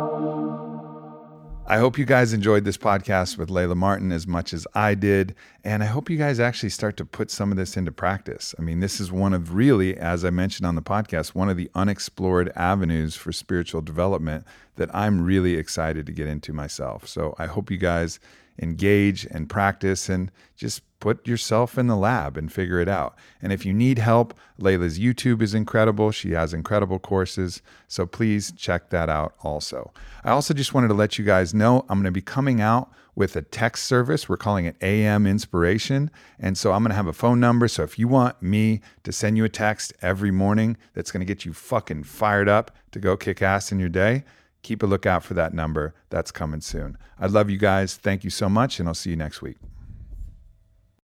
I hope you guys enjoyed this podcast with Layla Martin as much as I did. And I hope you guys actually start to put some of this into practice. I mean, this is one of really, as I mentioned on the podcast, one of the unexplored avenues for spiritual development that I'm really excited to get into myself. So I hope you guys engage and practice and just put yourself in the lab and figure it out. And if you need help, Layla's YouTube is incredible. She has incredible courses. So please check that out also. I also just wanted to let you guys know I'm going to be coming out with a text service. We're calling it AM Inspiration. And so I'm going to have a phone number. So if you want me to send you a text every morning that's going to get you fucking fired up to go kick ass in your day, keep a lookout for that number. That's coming soon. I love you guys. Thank you so much. And I'll see you next week.